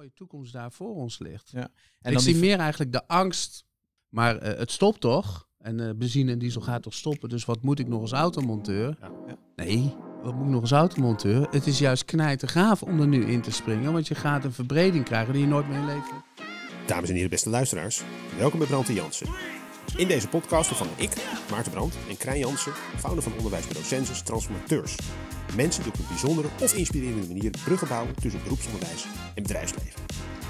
mooie toekomst daar voor ons ligt. Ja. En ik zie meer eigenlijk de angst, maar eh, het stopt toch? En eh, benzine en diesel gaat toch stoppen, dus wat moet ik nog als automonteur? Ja. Ja. Nee, wat moet ik nog als automonteur? Het is juist knijten gaaf om er nu in te springen, want je gaat een verbreding krijgen die je nooit meer in leven Dames en heren, beste luisteraars, welkom bij Brand en Jansen. In deze podcast vervangen ik, Maarten Brand en Krijn Jansen, founder van onderwijsbureau Census Transformateurs. Mensen op een bijzondere of inspirerende manier bruggen bouwen tussen beroepsonderwijs en bedrijfsleven.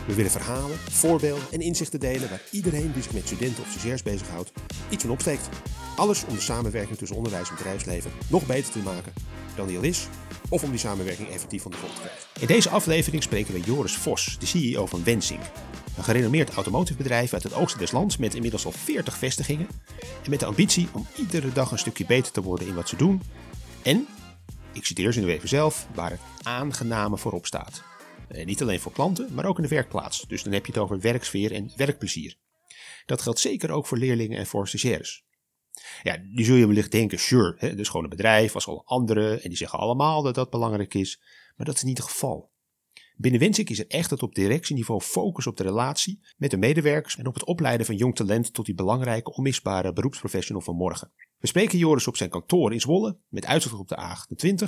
We willen verhalen, voorbeelden en inzichten delen waar iedereen die zich met studenten of stagiairs bezighoudt iets van opsteekt. Alles om de samenwerking tussen onderwijs en bedrijfsleven nog beter te maken dan die al is, of om die samenwerking effectief van de grond te krijgen. In deze aflevering spreken we Joris Vos, de CEO van Wensink. Een gerenommeerd automotive bedrijf uit het oosten des lands met inmiddels al 40 vestigingen. En met de ambitie om iedere dag een stukje beter te worden in wat ze doen. En, ik citeer ze nu even zelf, waar het aangename voorop staat. Eh, niet alleen voor klanten, maar ook in de werkplaats. Dus dan heb je het over werksfeer en werkplezier. Dat geldt zeker ook voor leerlingen en voor stagiaires. Ja, nu zul je wellicht denken, sure, hè, dus gewoon een bedrijf als alle anderen en die zeggen allemaal dat dat belangrijk is. Maar dat is niet het geval. Binnen Wensink is er echt het op directieniveau focus op de relatie met de medewerkers en op het opleiden van jong talent tot die belangrijke, onmisbare beroepsprofessional van morgen. We spreken Joris op zijn kantoor in Zwolle met uitzicht op de A28.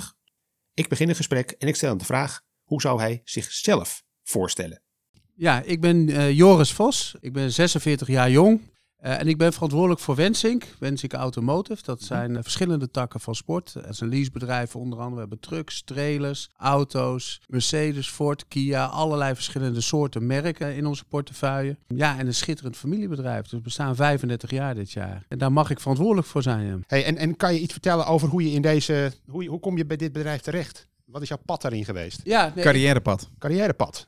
Ik begin een gesprek en ik stel hem de vraag, hoe zou hij zichzelf voorstellen? Ja, ik ben eh, Joris Vos. Ik ben 46 jaar jong. Uh, en ik ben verantwoordelijk voor Wensink, Wensink Automotive. Dat zijn uh, verschillende takken van sport. Dat is een leasebedrijf onder andere. We hebben trucks, trailers, auto's, Mercedes, Ford, Kia. Allerlei verschillende soorten merken in onze portefeuille. Ja, en een schitterend familiebedrijf. Dus we bestaan 35 jaar dit jaar. En daar mag ik verantwoordelijk voor zijn. Hey, en, en kan je iets vertellen over hoe je in deze... Hoe, hoe kom je bij dit bedrijf terecht? Wat is jouw pad daarin geweest? Ja, nee, Carrièrepad. Carrièrepad.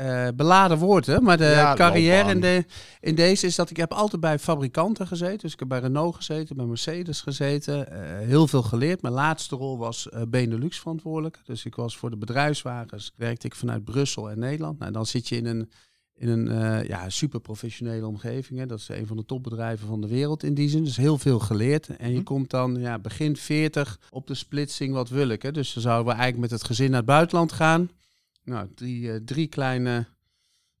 Uh, beladen woord, hè? maar de Ja, carrière in, de, in deze is dat ik heb altijd bij fabrikanten gezeten. Dus ik heb bij Renault gezeten, bij Mercedes gezeten. Uh, heel veel geleerd. Mijn laatste rol was uh, Benelux verantwoordelijk. Dus ik was voor de bedrijfswagens, werkte ik vanuit Brussel en Nederland. Nou, dan zit je in een, in een ja, super professionele omgeving. Hè? Dat is een van de topbedrijven van de wereld in die zin. Dus heel veel geleerd. En je Hm. komt dan ja, begin 40 op de splitsing, wat wil ik. Hè? Dus dan zouden we eigenlijk met het gezin naar het buitenland gaan. Nou, drie, uh, drie kleine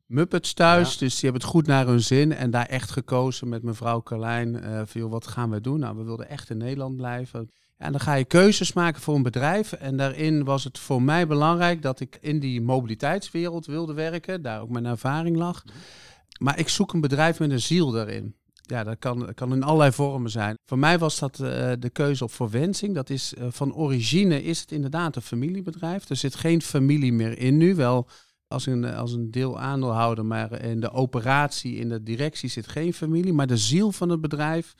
Muppets thuis. Ja. Dus die hebben het goed naar hun zin. En daar echt gekozen met mevrouw Carlijn. Uh, wat gaan we doen? Nou, we wilden echt in Nederland blijven. En dan ga je keuzes maken voor een bedrijf. En daarin was het voor mij belangrijk dat ik in die mobiliteitswereld wilde werken. Daar ook mijn ervaring lag. Maar ik zoek een bedrijf met een ziel daarin. Ja, dat kan, kan in allerlei vormen zijn. Voor mij was dat uh, de keuze op verwensing. Dat is uh, van origine is het inderdaad een familiebedrijf. Er zit geen familie meer in nu. Wel als een, als een deel aandeelhouder, maar in de operatie, in de directie zit geen familie. Maar de ziel van het bedrijf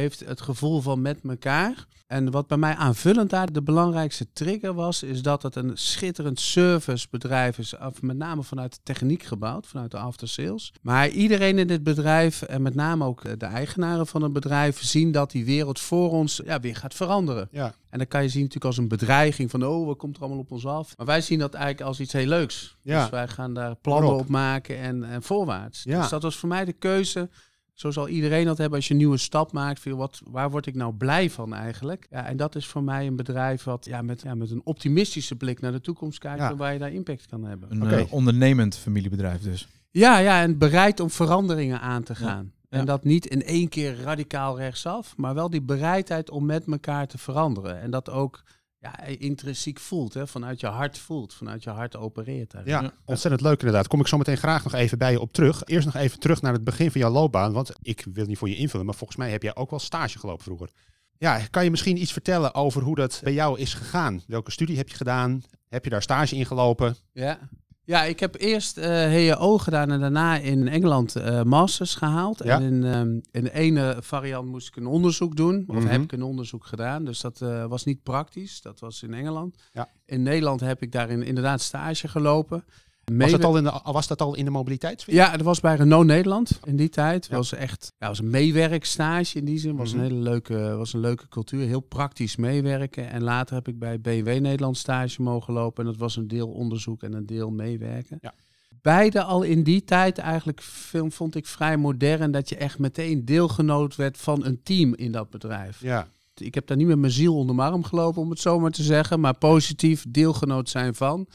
heeft het gevoel van met elkaar. En wat bij mij aanvullend daar de belangrijkste trigger was, is dat het een schitterend servicebedrijf is, met name vanuit de techniek gebouwd, vanuit de after sales. Maar iedereen in dit bedrijf, en met name ook de eigenaren van het bedrijf, zien dat die wereld voor ons ja, weer gaat veranderen. Ja. En dan kan je zien natuurlijk als een bedreiging van, oh, wat komt er allemaal op ons af? Maar wij zien dat eigenlijk als iets heel leuks. Ja. Dus wij gaan daar plannen op maken en, en voorwaarts. Ja. Dus dat was voor mij de keuze. Zo zal iedereen dat hebben als je een nieuwe stap maakt. Veel, wat, waar word ik nou blij van eigenlijk? Ja, en dat is voor mij een bedrijf wat ja, met, ja, met een optimistische blik naar de toekomst kijkt. Ja. Waar je daar impact kan hebben. Een Oké. eh, ondernemend familiebedrijf dus. Ja, ja, en bereid om veranderingen aan te gaan. En Ja. dat niet in één keer radicaal rechtsaf, maar wel die bereidheid om met elkaar te veranderen. En dat ook ja, intrinsiek voelt, hè, vanuit je hart voelt, vanuit je hart opereert. Ja, eigenlijk. ontzettend leuk inderdaad. Kom ik zo meteen graag nog even bij je op terug. Eerst nog even terug naar het begin van jouw loopbaan. Want ik wil niet voor je invullen, maar volgens mij heb jij ook wel stage gelopen vroeger. Ja, kan je misschien iets vertellen over hoe dat bij jou is gegaan? Welke studie heb je gedaan? Heb je daar stage in gelopen? Ja. Ja, ik heb eerst eh HO gedaan en daarna in Engeland eh, masters gehaald. Ja. En in, ehm, in de ene variant moest ik een onderzoek doen, of Mhm. heb ik een onderzoek gedaan. Dus dat eh, was niet praktisch, dat was in Engeland. Ja. In Nederland heb ik daarin inderdaad stage gelopen. Was dat, al in de, was dat al in de? Ja, dat was bij Renault Nederland in die tijd. Ja. was echt ja, was een meewerkstage in die zin. Was Mhm. een hele leuke, was een leuke cultuur. Heel praktisch meewerken. En later heb ik bij BMW Nederland stage mogen lopen. En dat was een deel onderzoek en een deel meewerken. Ja. Beide al in die tijd eigenlijk film vond ik vrij modern. Dat je echt meteen deelgenoot werd van een team in dat bedrijf. Ja. Ik heb daar niet met mijn ziel onder mijn arm gelopen, om het zo maar te zeggen. Maar positief deelgenoot zijn van.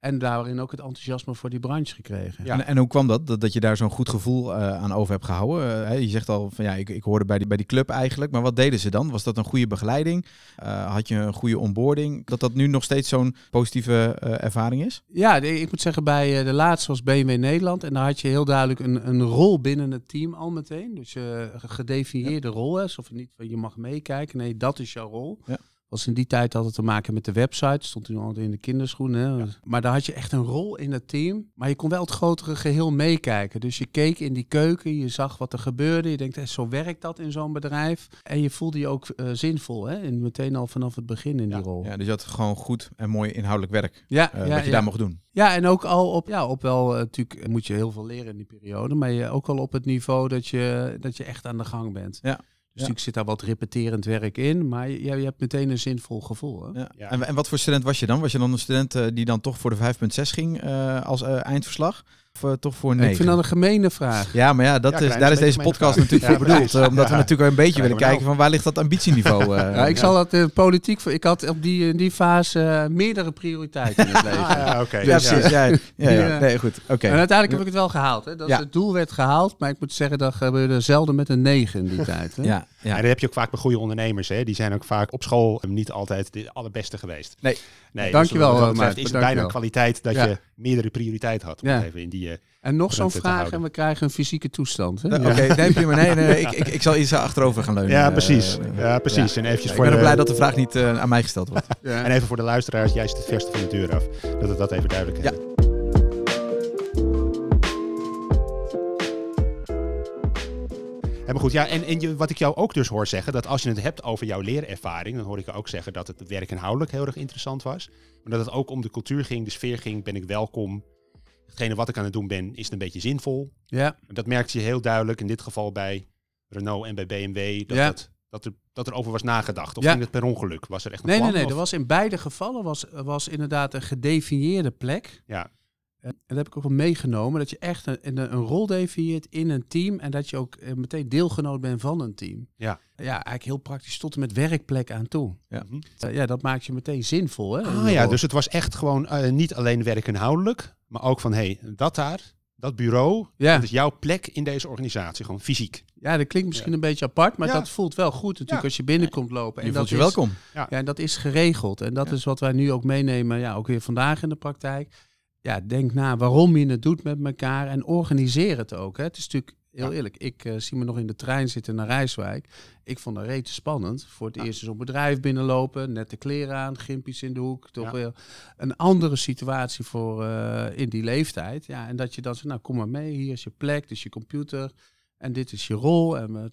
En daarin ook het enthousiasme voor die branche gekregen. Ja. En, en hoe kwam dat, dat, dat je daar zo'n goed gevoel eh, aan over hebt gehouden? Eh, hè, je zegt al van ja, ik, ik hoorde bij die, bij die club eigenlijk. Maar wat deden ze dan? Was dat een goede begeleiding? Eh, had je een goede onboarding? Dat dat nu nog steeds zo'n positieve ervaring is? Ja, ik moet zeggen, bij de laatste was BMW Nederland. En daar had je heel duidelijk een, een rol binnen het team al meteen. Dus je gedefinieerde rol is. Of niet, je mag meekijken. Nee, dat is jouw rol. Ja. Was in die tijd had het te maken met de website. Stond toen al in de kinderschoenen. Maar daar had je echt een rol in het team. Maar je kon wel het grotere geheel meekijken. Dus je keek in die keuken. Je zag wat er gebeurde. Je denkt, eh, zo werkt dat in zo'n bedrijf. En je voelde je ook eh, zinvol. Hè? En meteen al vanaf het begin in Ja. die rol. Ja, dus je had gewoon goed en mooi inhoudelijk werk Ja, eh, ja, wat je daar mocht doen. Ja, en ook al op, ja, op wel, natuurlijk moet je heel veel leren in die periode, maar je, ook al op het niveau dat je, dat je echt aan de gang bent. Ja. Dus natuurlijk zit daar wat repeterend werk in, maar je, je hebt meteen een zinvol gevoel. Hè? Ja. Ja. En, en wat voor student was je dan? Was je dan een student eh, die dan toch voor de 5.6 ging eh, als eh, eindverslag? Of eh, toch voor 9? Ik vind dat een gemene vraag. Ja, maar ja, dat Ja, is, daar is deze podcast natuurlijk voor bedoeld. eh, omdat we natuurlijk een beetje willen nou. kijken van waar ligt dat ambitieniveau. eh, Ja, ik zal dat in politiek. Ik had op die, in die fase meerdere prioriteiten in het leven. Ah, ja, oké. Ja, precies. Ja. Nee, goed. Oké. En uiteindelijk heb ik het wel gehaald. Hè? Dat Ja. Het doel werd gehaald, maar ik moet zeggen dat gebeurde zelden met een 9 in die tijd. Hè? Ja, Ja, ja. dat heb je ook vaak bij goede ondernemers. Hè? Die zijn ook vaak op school eh, niet altijd de allerbeste geweest. Nee. nee Dankjewel, dus wat dat eh, betreft Maarten, is het bijna een dankjewel. kwaliteit dat je meerdere prioriteiten had. Om het even in die, eh, En nog zo'n vraag en we krijgen een fysieke toestand. Hè? Oké, nee, prima. Nee, nee, nee, ik, ik, ik zal iets achterover gaan leunen. ja, precies. Ja, precies. En, eventjes Ik voor ben ook de, blij dat de vraag niet aan mij gesteld wordt. En even voor de luisteraars, jij het verste van de deur af. Dat we dat even duidelijk Ja. Ja, maar goed, ja, en, en je, wat ik jou ook dus hoor zeggen, dat als je het hebt over jouw leerervaring, dan hoor ik je ook zeggen dat het werk inhoudelijk heel erg interessant was. Maar dat het ook om de cultuur ging, de sfeer ging, ben ik welkom. Hetgene wat ik aan het doen ben, is het een beetje zinvol. ja. Dat merkte je heel duidelijk in dit geval bij Renault en bij BMW, dat, Ja. dat, er, dat er over was nagedacht. Of Ja. ging het per ongeluk? Was er echt een Nee, nee, nee. of- Er was in beide gevallen was, was inderdaad een gedefinieerde plek. Ja. En dat heb ik ook wel meegenomen. Dat je echt een, een, een rol definieert in een team. En dat je ook eh, meteen deelgenoot bent van een team. Ja. Ja, eigenlijk heel praktisch tot en met werkplek aan toe. Ja. Mhm. Eh, ja, dat maakt je meteen zinvol. Hè, Ah ja, dus het was echt gewoon eh, niet alleen werk inhoudelijk, maar ook van hé, hey, dat daar, dat bureau, Ja. dat is jouw plek in deze organisatie, gewoon fysiek. ja, dat klinkt misschien een beetje apart. Maar Ja. dat voelt wel goed natuurlijk Ja. als je binnenkomt lopen. Je en voelt dat je is, welkom. Ja, en dat is geregeld. En dat Ja. is wat wij nu ook meenemen, ja, ook weer vandaag in de praktijk. Ja, denk na waarom je het doet met elkaar en organiseer het ook. Hè. Het is natuurlijk, heel Ja. eerlijk, ik eh, zie me nog in de trein zitten naar Rijswijk. Ik vond dat rete spannend. Voor het Ja. eerst zo'n bedrijf binnenlopen, nette kleren aan, gimpies in de hoek. Toch Ja. weer een andere situatie voor eh, in die leeftijd. Ja, en dat je dan zegt, nou kom maar mee, hier is je plek, dit is je computer. En dit is je rol. En, we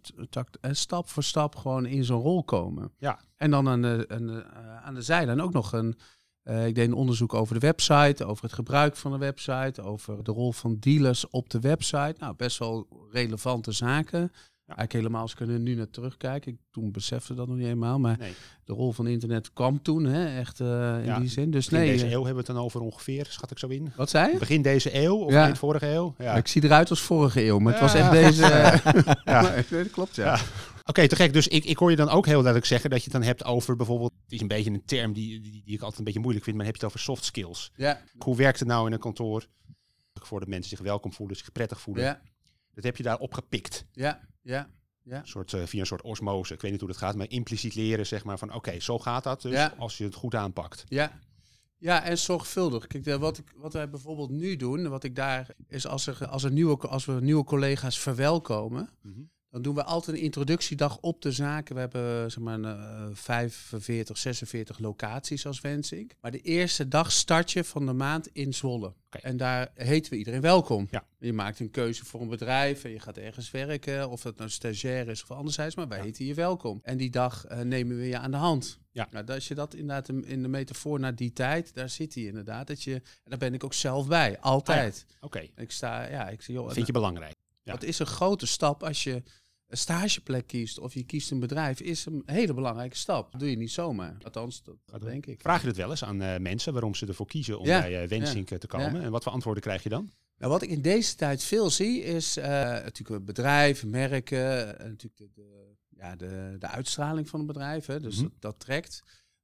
en stap voor stap gewoon in zo'n rol komen. Ja. En dan aan de, aan de, eh, aan de zijlijn ook nog een. Eh, ik deed een onderzoek over de website, over het gebruik van de website, over de rol van dealers op de website. Nou, best wel relevante zaken. Eigenlijk helemaal als ik er nu naar terugkijk. Ik toen besefte dat nog niet helemaal, maar Nee. de rol van internet kwam toen, hè, echt eh, in Ja, die zin. Dus Begin nee, deze eh, eeuw hebben we het dan over ongeveer, schat ik zo in. wat zei je? Begin deze eeuw of Ja. eind vorige eeuw? Ja. Ik zie eruit als vorige eeuw, maar het was echt deze. Ja. Nee, dat klopt, ja. Ja. Oké, te gek. Dus ik, ik hoor je dan ook heel duidelijk zeggen dat je het dan hebt over bijvoorbeeld, het is een beetje een term die, die, die ik altijd een beetje moeilijk vind, maar dan heb je het over soft skills. Ja, Hoe werkt het nou in een kantoor? Voor dat mensen zich welkom voelen, zich prettig voelen. ja, Dat heb je daar opgepikt. ja, ja. Een soort, eh, via een soort osmose. Ik weet niet hoe dat gaat, maar impliciet leren zeg maar van oké, zo gaat dat dus Ja. als je het goed aanpakt. Ja. Ja, en zorgvuldig. Kijk, de- wat, ik, wat wij bijvoorbeeld nu doen, wat ik daar is als, er, als, er nieuwe, als we nieuwe collega's verwelkomen, Mhm. Dan doen we altijd een introductiedag op de zaken. We hebben zeg maar een, eh, 45, 46 locaties als Wensink. Maar de eerste dag start je van de maand in Zwolle. En daar heten we iedereen welkom. Ja. Je maakt een keuze voor een bedrijf en je gaat ergens werken, of dat nou stagiair is of anderzijds, maar wij Ja. heten je welkom. En die dag eh, nemen we je aan de hand. Ja. Nou, als je dat inderdaad in de metafoor naar die tijd, daar zit hij inderdaad. Dat je, en daar ben ik ook zelf bij, altijd. Oké, Ik sta, ja, ik zie, joh, vind je belangrijk. Ja. het is een grote stap als je een stageplek kiest of je kiest een bedrijf, is een hele belangrijke stap. Dat doe je niet zomaar. Althans, dat, dat denk ik. Vraag je het wel eens aan eh, mensen waarom ze ervoor kiezen om Ja, bij eh, Wensink eh, te komen? En wat voor antwoorden krijg je dan? Nou, wat ik in deze tijd veel zie, is natuurlijk bedrijf, merken, natuurlijk de, de, ja, de, de uitstraling van een bedrijf. Hè, dus Mhm. dat, dat trekt.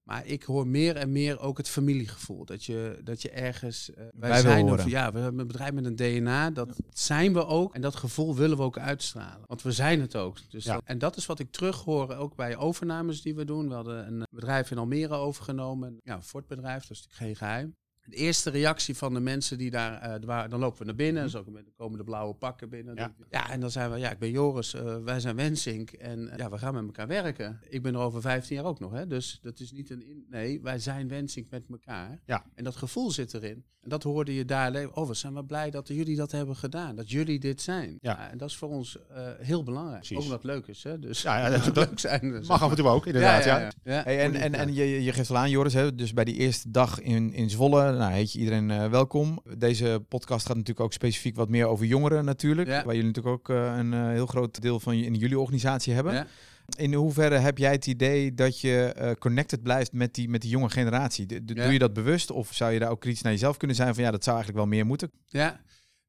Maar ik hoor meer en meer ook het familiegevoel. Dat je, dat je ergens. eh, wij zijn een, ja, we hebben een bedrijf met een DNA. Dat zijn we ook. En dat gevoel willen we ook uitstralen. Want we zijn het ook. Dus Ja. dat- en dat is wat ik terughoor ook bij overnames die we doen. We hadden een bedrijf in Almere overgenomen. Ja, een Ford-bedrijf, dat is natuurlijk geen geheim. De eerste reactie van de mensen die daar eh, waren, dan lopen we naar binnen. Dus ook met de komende blauwe pakken binnen. Ja. Ja. en dan zijn we, ja, ik ben Joris, eh, wij zijn Wensink en ja, we gaan met elkaar werken. Ik ben er over 15 jaar ook nog, hè. Dus dat is niet een, in, nee, wij zijn Wensink met elkaar. Ja. En dat gevoel zit erin. En dat hoorde je daar. Oh, we zijn wel blij dat jullie dat hebben gedaan. Dat jullie dit zijn. Ja. en dat is voor ons eh, heel belangrijk. Precies. Ook omdat het leuk is, hè. Dus Ja, ja, het dat- moet leuk zijn. dus. Mag af en toe ook, inderdaad. Ja, ja, ja. ja. Hey, en en, en je, je geeft al aan, Joris, hè, dus bij die eerste dag in, in Zwolle, nou, heet je iedereen eh, welkom. Deze podcast gaat natuurlijk ook specifiek wat meer over jongeren natuurlijk. Ja. Waar jullie natuurlijk ook eh, een eh, heel groot deel van in jullie organisatie hebben. Ja. In hoeverre heb jij het idee dat je connected blijft met die, met die jonge generatie? D- d- Ja. Doe je dat bewust of zou je daar ook kritisch naar jezelf kunnen zijn van ja, dat zou eigenlijk wel meer moeten? Ja.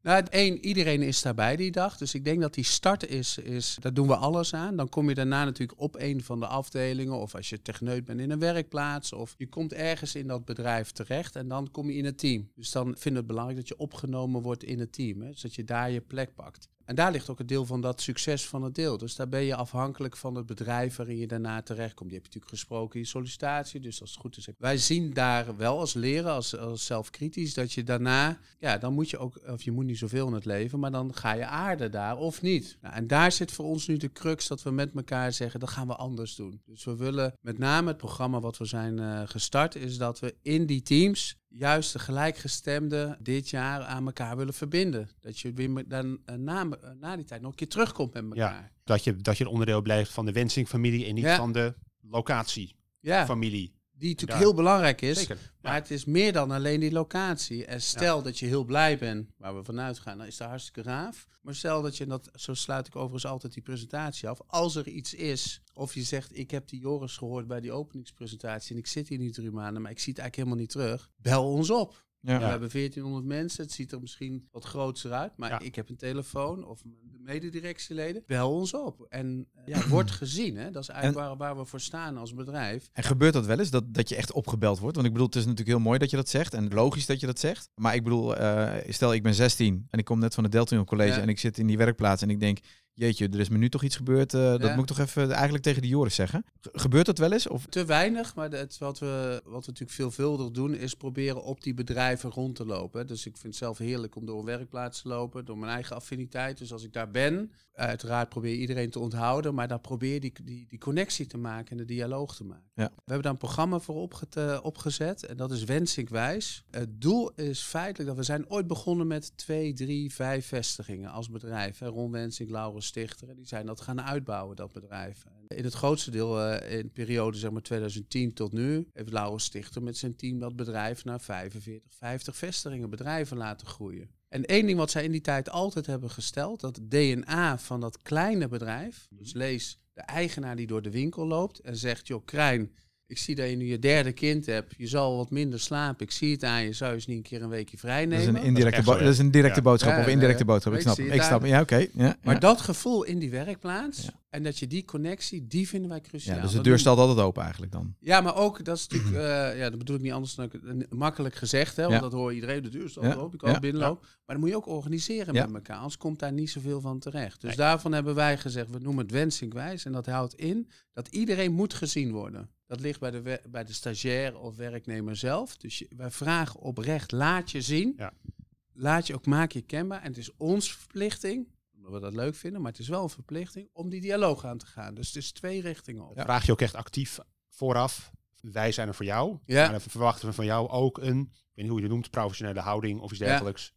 Nou, één, iedereen is daarbij die dag. Dus ik denk dat die start is, is, daar doen we alles aan. Dan kom je daarna natuurlijk op een van de afdelingen. Of als je techneut bent in een werkplaats. Of je komt ergens in dat bedrijf terecht en dan kom je in het team. Dus dan vinden we het belangrijk dat je opgenomen wordt in het team. Hè? Dus dat je daar je plek pakt. En daar ligt ook een deel van dat succes van het deel. Dus daar ben je afhankelijk van het bedrijf waarin je daarna terechtkomt. Je natuurlijk gesproken in je sollicitatie. Dus als het goed is. Wij zien daar wel als leren, als, als zelfkritisch, dat je daarna, ja, dan moet je ook, of je moet niet zoveel in het leven, maar dan ga je aarden daar of niet. Nou, en daar zit voor ons nu de crux dat we met elkaar zeggen, dat gaan we anders doen. Dus we willen met name het programma wat we zijn eh, gestart, is dat we in die teams juist de gelijkgestemden dit jaar aan elkaar willen verbinden. Dat je weer dan, eh, na, eh, na die tijd nog een keer terugkomt met elkaar. Dat, je, dat je een onderdeel blijft van de Wensing-familie en niet Ja. van de locatie-familie. Die natuurlijk Ja. heel belangrijk is. Zeker. Maar het is meer dan alleen die locatie. En stel dat je heel blij bent, waar we vanuit gaan, dan is dat hartstikke gaaf. Maar stel dat je, en dat, zo sluit ik overigens altijd die presentatie af, als er iets is, of je zegt, ik heb die Joris gehoord bij die openingspresentatie en ik zit hier nu drie maanden, maar ik zie het eigenlijk helemaal niet terug, bel ons op. Ja. We hebben 1400 mensen, het ziet er misschien wat groter uit, maar Ja. ik heb een telefoon of de mededirectieleden, bel ons op. En eh, ja, wordt gezien, hè? dat is eigenlijk waar, waar we voor staan als bedrijf. En gebeurt dat wel eens, dat, dat je echt opgebeld wordt? Want ik bedoel, het is natuurlijk heel mooi dat je dat zegt en logisch dat je dat zegt. Maar ik bedoel, eh, stel ik ben 16 en ik kom net van het Delta College Ja. en ik zit in die werkplaats en ik denk, jeetje, er is me nu toch iets gebeurd. eh, Dat moet ik toch even eigenlijk tegen die Joris zeggen. Ge- Gebeurt dat wel eens? Of Te weinig, maar het, wat, we, wat we natuurlijk veelvuldig doen, is proberen op die bedrijven rond te lopen. Dus ik vind het zelf heerlijk om door een werkplaats te lopen, door mijn eigen affiniteit. Dus als ik daar ben, uiteraard probeer iedereen te onthouden, maar dan probeer die, die, die connectie te maken en de dialoog te maken. Ja. We hebben daar een programma voor opget- opgezet en dat is Wensinkwijs. Het doel is feitelijk dat we zijn ooit begonnen met twee, drie, vijf vestigingen als bedrijf. Hè. Ron Wensink, Laurens Stichter, en die zijn dat gaan uitbouwen, dat bedrijf. In het grootste deel, eh, in de periode zeg maar 2010 tot nu, heeft Laurens Stichter met zijn team dat bedrijf naar 45, 50 vestigingen, bedrijven laten groeien. En één ding wat zij in die tijd altijd hebben gesteld, dat DNA van dat kleine bedrijf, dus lees de eigenaar die door de winkel loopt en zegt, joh Krijn, ik zie dat je nu je derde kind hebt, je zal wat minder slapen, ik zie het aan je, zou je eens niet een keer een weekje vrij dat is nemen? een indirecte, dat is een directe Ja. boodschap Ja, of indirecte nee, boodschap. Ik snap hem. Ik snap. Ja, oké. Ja, Maar ja. dat gevoel in die werkplaats Ja. en dat je die connectie, die vinden wij cruciaal. ja, dus de deur staat altijd open eigenlijk dan. Ja, maar ook, dat is natuurlijk, eh, ja, dat bedoel ik niet anders dan makkelijk gezegd, hè, want Ja. dat hoor iedereen, de deur staat Ja, open, ik kan ja, binnenlopen. Maar dan moet je ook organiseren Ja. met elkaar, anders komt daar niet zoveel van terecht. Dus Nee. daarvan hebben wij gezegd, we noemen het wensinkwijs en dat houdt in dat iedereen moet gezien worden. Dat ligt bij de, bij de stagiair of werknemer zelf. Dus je, wij vragen oprecht, laat je zien. Ja. Laat je ook, maak je kenbaar. En het is onze verplichting, omdat we dat leuk vinden, maar het is wel een verplichting om die dialoog aan te gaan. Dus het is twee richtingen op. Ja. Vraag je ook echt actief vooraf. Wij zijn er voor jou. Ja. Maar dan verwachten we van jou ook een, ik weet niet hoe je het noemt, professionele houding of iets dergelijks.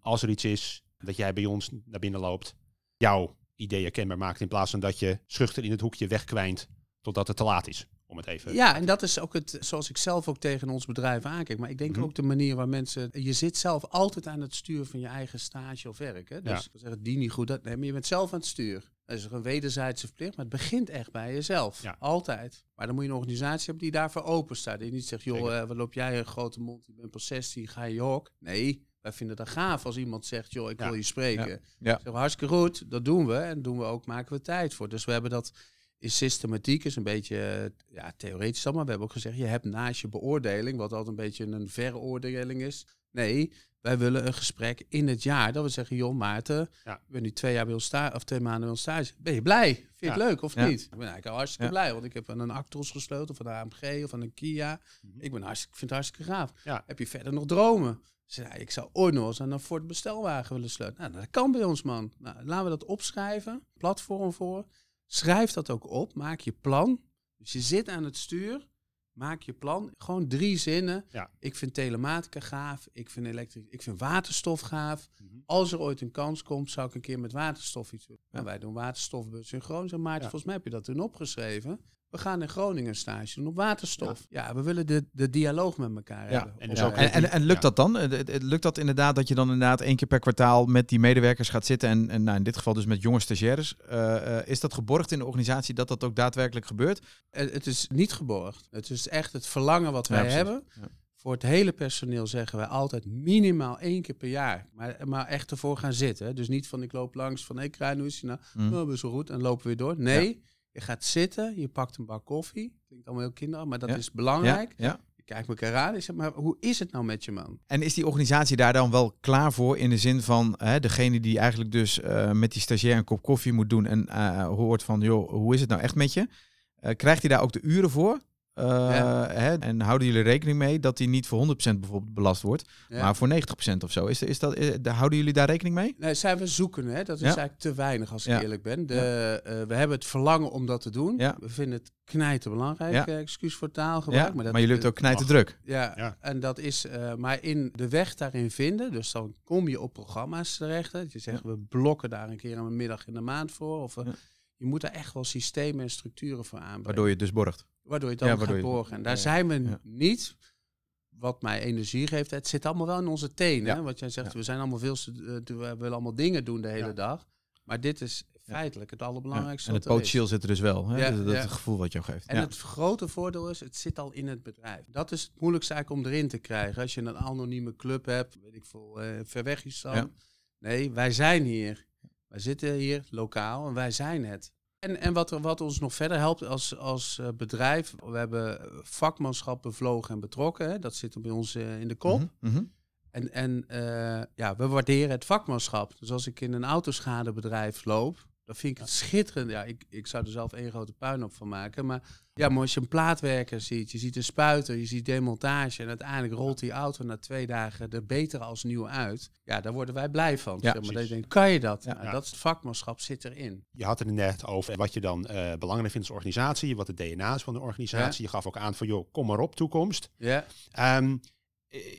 Als er iets is, dat jij bij ons naar binnen loopt, jouw ideeën kenbaar maakt in plaats van dat je schuchter in het hoekje wegkwijnt totdat het te laat is. Om het even. Ja, en dat is ook het, zoals ik zelf ook tegen ons bedrijf aankijk. Maar ik denk Mhm. ook de manier waar mensen. Je zit zelf altijd aan het stuur van je eigen stage of werk. Hè? Dus Ja. ik zeg die niet goed. Dat, nee, maar je bent zelf aan het stuur. Dat is een wederzijdse verplicht, maar het begint echt bij jezelf. Ja. Altijd. Maar dan moet je een organisatie hebben die daarvoor open staat. Die niet zegt, joh, eh, wat loop jij een grote mond, je bent pas 16, ga je hok. Nee, wij vinden dat gaaf als iemand zegt, joh, ik Ja. wil je spreken. Ja. Zeg, hartstikke goed, dat doen we. En doen we ook, maken we tijd voor. Dus we hebben dat is systematiek, is een beetje eh, ja, theoretisch dan, maar we hebben ook gezegd, je hebt naast je beoordeling, wat altijd een beetje een veroordeling is. Nee, wij willen een gesprek in het jaar. Dat we zeggen, joh Maarten, Ja. ik ben nu twee jaar bij ons stage, of twee maanden bij ons stage. Ben je blij? Vind je het leuk of Ja. niet? Ik ben eigenlijk al hartstikke blij, want ik heb aan een Actros gesloten, of een AMG, of aan een Kia. Mhm. Ik, ben hartstikke, ik vind het hartstikke gaaf. Ja. Heb je verder nog dromen? Zei, ja, ik zou ooit nog eens aan een Ford bestelwagen willen sleutelen. Nou, dat kan bij ons, man. Nou, laten we dat opschrijven. Platform voor. Schrijf dat ook op. Maak je plan. Dus je zit aan het stuur. Maak je plan. Gewoon drie zinnen. Ja. Ik vind telematica gaaf. Ik vind, elektrisch, ik vind waterstof gaaf. Mhm. Als er ooit een kans komt, zou ik een keer met waterstof iets doen. En wij doen waterstofbus Groningen. Zeg, Maarten, Ja. volgens mij heb je dat toen opgeschreven. We gaan in Groningen stage doen op waterstof. Ja, we willen de, de dialoog met elkaar Ja, hebben. en dus En, en, en lukt Ja. dat dan? Eh, Lukt dat inderdaad dat je dan inderdaad één keer per kwartaal met die medewerkers gaat zitten en, en nou, in dit geval dus met jonge stagiaires. Eh, eh, is dat geborgd in de organisatie dat dat ook daadwerkelijk gebeurt? Het, het is niet geborgd. Het is echt het verlangen wat wij hebben. Voor het hele personeel zeggen wij altijd minimaal één keer per jaar. Maar, maar echt ervoor gaan zitten. Dus niet van ik loop langs van ik krijg nu is nou, Mm. oh, best wel goed en lopen we weer door. Nee, je gaat zitten, je pakt een bak koffie. Klinkt allemaal heel kinderachtig, maar dat Ja. is belangrijk. Ja, ja. Je kijkt elkaar aan en zegt, maar hoe is het nou met je man? En is die organisatie daar dan wel klaar voor in de zin van hè, degene die eigenlijk dus eh, met die stagiair een kop koffie moet doen en eh, hoort van joh, hoe is het nou echt met je? Eh, krijgt hij daar ook de uren voor? Eh, Ja. hè, en houden jullie rekening mee dat hij niet voor 100% bijvoorbeeld belast wordt, Ja. maar voor 90% of zo? Is, is dat, is, houden jullie daar rekening mee? Nee, zijn we zoeken, hè? dat is Ja. eigenlijk te weinig als ik Ja. eerlijk ben. De, eh, we hebben het verlangen om dat te doen. Ja. We vinden het knijten belangrijk, Ja. eh, excuus voor taalgebruik. Ja, maar, dat, jullie hebben het ook knijten druk. Ja, Ja. en dat is, eh, maar in de weg daarin vinden, dus dan kom je op programma's terecht. hè. Dat je zegt, we blokken daar een keer een middag in de maand voor. Of, eh, Ja. Je moet daar echt wel systemen en structuren voor aanbrengen. Waardoor je het dus borgt. Waardoor je het dan Ja, gaat waardoor borgen. En daar zijn we niet. Wat mij energie geeft, het zit allemaal wel in onze tenen. Wat jij zegt, we zijn allemaal veel, eh, we willen allemaal dingen doen de hele dag. Maar dit is feitelijk het allerbelangrijkste. en het potentieel zit er dus wel. Hè? Ja, dat, dat ja. is het gevoel wat je geeft. En het grote voordeel is, het zit al in het bedrijf. Dat is het moeilijkste eigenlijk om erin te krijgen. Als je een anonieme club hebt, weet ik veel, eh, ver weg is dan. Nee, wij zijn hier. Wij zitten hier lokaal en wij zijn het. En, en wat, wat ons nog verder helpt als, als eh, bedrijf, we hebben vakmanschap bevlogen en betrokken. Hè. Dat zit bij ons eh, in de kop. Mhm, mhm. En, en eh, ja, we waarderen het vakmanschap. Dus als ik in een autoschadebedrijf loop, dan vind ik het schitterend. Ja, ik, ik zou er zelf één grote puinhoop van maken. Maar ja, maar als je een plaatwerker ziet, je ziet een spuiter, je ziet demontage... en uiteindelijk rolt die auto na twee dagen er beter als nieuw uit... ja, daar worden wij blij van. Ja, zeg maar dat je denkt, kan je dat? Ja. Nou, Ja. Dat is het vakmanschap, zit erin. Je had het net over wat je dan eh, belangrijk vindt als organisatie, wat de DNA is van de organisatie. Je gaf ook aan van, joh, kom maar op, toekomst. Ja, Ehm, eh,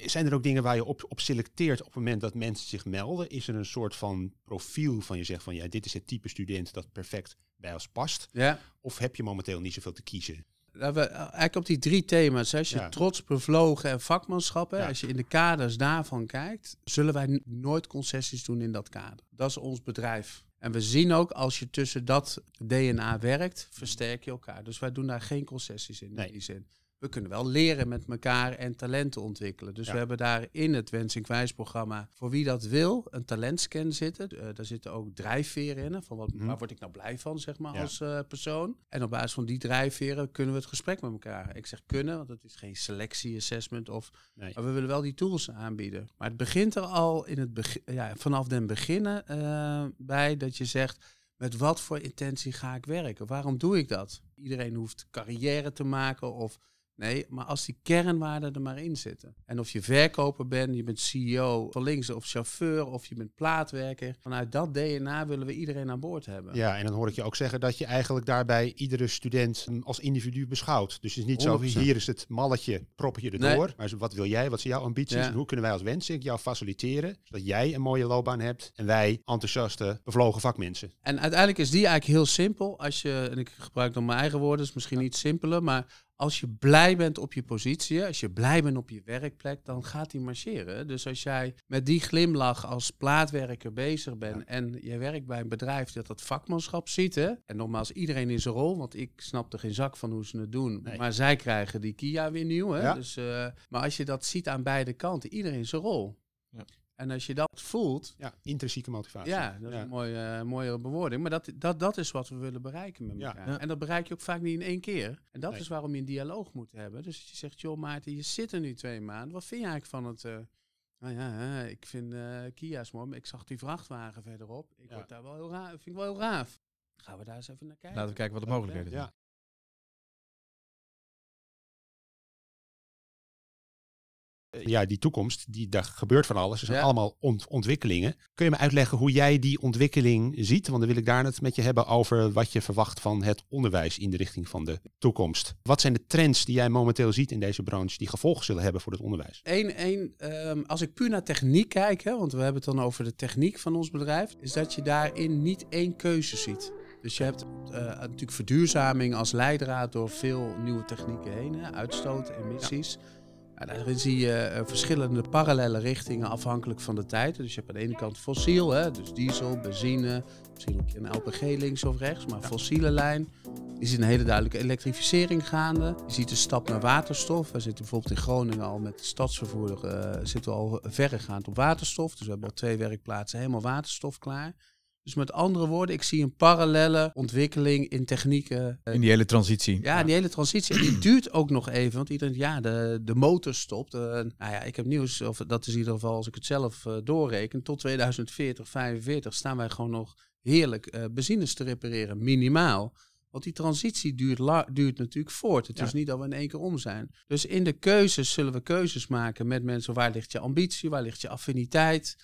zijn er ook dingen waar je op, op selecteert op het moment dat mensen zich melden? Is er een soort van profiel van je zegt van, ja, dit is het type student dat perfect bij ons past? ja. Of heb je momenteel niet zoveel te kiezen? Nou, we, eigenlijk op die drie thema's. hè. Als je Ja. trots, bevlogen en vakmanschap, hè, Ja. als je in de kaders daarvan kijkt, zullen wij nooit concessies doen in dat kader. Dat is ons bedrijf. En we zien ook, als je tussen dat DNA werkt, versterk je elkaar. Dus wij doen daar geen concessies in, Nee. in die zin. We kunnen wel leren met elkaar en talenten ontwikkelen. Dus Ja. we hebben daar in het Wijs programma, voor wie dat wil, een talentscan zitten. Eh, daar zitten ook drijfveren in. Van wat, Mhm. waar word ik nou blij van, zeg maar, Ja. als eh, persoon. En op basis van die drijfveren kunnen we het gesprek met elkaar. Ik zeg kunnen, want het is geen selectie-assessment. Of, Nee. maar we willen wel die tools aanbieden. Maar het begint er al in het begin, ja, vanaf den beginnen eh, bij dat je zegt... Met wat voor intentie ga ik werken? Waarom doe ik dat? Iedereen hoeft carrière te maken of Nee, maar als die kernwaarden er maar in zitten. En of je verkoper bent, je bent CEO van links of chauffeur of je bent plaatwerker. Vanuit dat DNA willen we iedereen aan boord hebben. Ja, en dan hoor ik je ook zeggen dat je eigenlijk daarbij iedere student als individu beschouwt. Dus het is niet zo, 100%. hier is het malletje, proppen je erdoor. Nee. Maar wat wil jij, wat zijn jouw ambities Ja. en hoe kunnen wij als Wensink jou faciliteren, zodat jij een mooie loopbaan hebt en wij enthousiaste, bevlogen vakmensen. En uiteindelijk is die eigenlijk heel simpel. Als je, en ik gebruik dan mijn eigen woorden, is misschien iets simpeler, maar als je blij bent op je positie, als je blij bent op je werkplek, dan gaat die marcheren. Dus als jij met die glimlach als plaatwerker bezig bent en je werkt bij een bedrijf dat dat vakmanschap ziet, hè? en nogmaals, iedereen in zijn rol, want ik snap er geen zak van hoe ze het doen, Nee. maar zij krijgen die Kia weer nieuw. Hè? Ja. Dus, eh, maar als je dat ziet aan beide kanten, iedereen zijn rol. Ja. En als je dat voelt, Ja, intrinsieke motivatie. ja, dat is Ja. een mooie, mooie bewoording. Maar dat, dat, dat is wat we willen bereiken met elkaar. Ja. En dat bereik je ook vaak niet in één keer. En dat Nee. is waarom je een dialoog moet hebben. Dus je zegt, joh Maarten, je zit er nu twee maanden. Wat vind je eigenlijk van het... eh, nou ja, ik vind eh Kia's mooi, maar ik zag die vrachtwagen verderop. Ik Ja. word daar wel heel raar, vind ik wel heel raaf. Gaan we daar eens even naar kijken. Laten we kijken wat de mogelijkheden zijn. Ja. Eh, Ja, die toekomst, die, daar gebeurt van alles. Er zijn Ja. allemaal ont- ontwikkelingen. Kun je me uitleggen hoe jij die ontwikkeling ziet? Want dan wil ik daar het met je hebben over wat je verwacht van het onderwijs in de richting van de toekomst. Wat zijn de trends die jij momenteel ziet in deze branche die gevolgen zullen hebben voor het onderwijs? Eén, één, ehm, als ik puur naar techniek kijk, hè, want we hebben het dan over de techniek van ons bedrijf, is dat je daarin niet één keuze ziet. Dus je hebt eh, natuurlijk verduurzaming als leidraad door veel nieuwe technieken heen, hè, uitstoot, emissies. Ja, daarin zie je eh, verschillende parallele richtingen afhankelijk van de tijd. Dus je hebt aan de ene kant fossiel, hè, dus diesel, benzine, misschien ook een LPG links of rechts, maar fossiele lijn. Je ziet een hele duidelijke elektrificering gaande. Je ziet de stap naar waterstof. We zitten bijvoorbeeld in Groningen al met de stadsvervoer, eh, zitten we al verregaand op waterstof. Dus we hebben al twee werkplaatsen helemaal waterstof klaar. Dus met andere woorden, ik zie een parallele ontwikkeling in technieken. eh, In die hele transitie. ja, die hele transitie. En die duurt ook nog even. Want iedereen, ja, de, de motor stopt. Eh, nou ja, ik heb nieuws, of dat is in ieder geval als ik het zelf eh, doorreken. Tot 2040, 45 staan wij gewoon nog heerlijk eh benzines te repareren. Minimaal. Want die transitie duurt, duurt natuurlijk voort. Het Ja. is niet dat we in één keer om zijn. Dus in de keuzes zullen we keuzes maken met mensen. Waar ligt je ambitie? Waar ligt je affiniteit?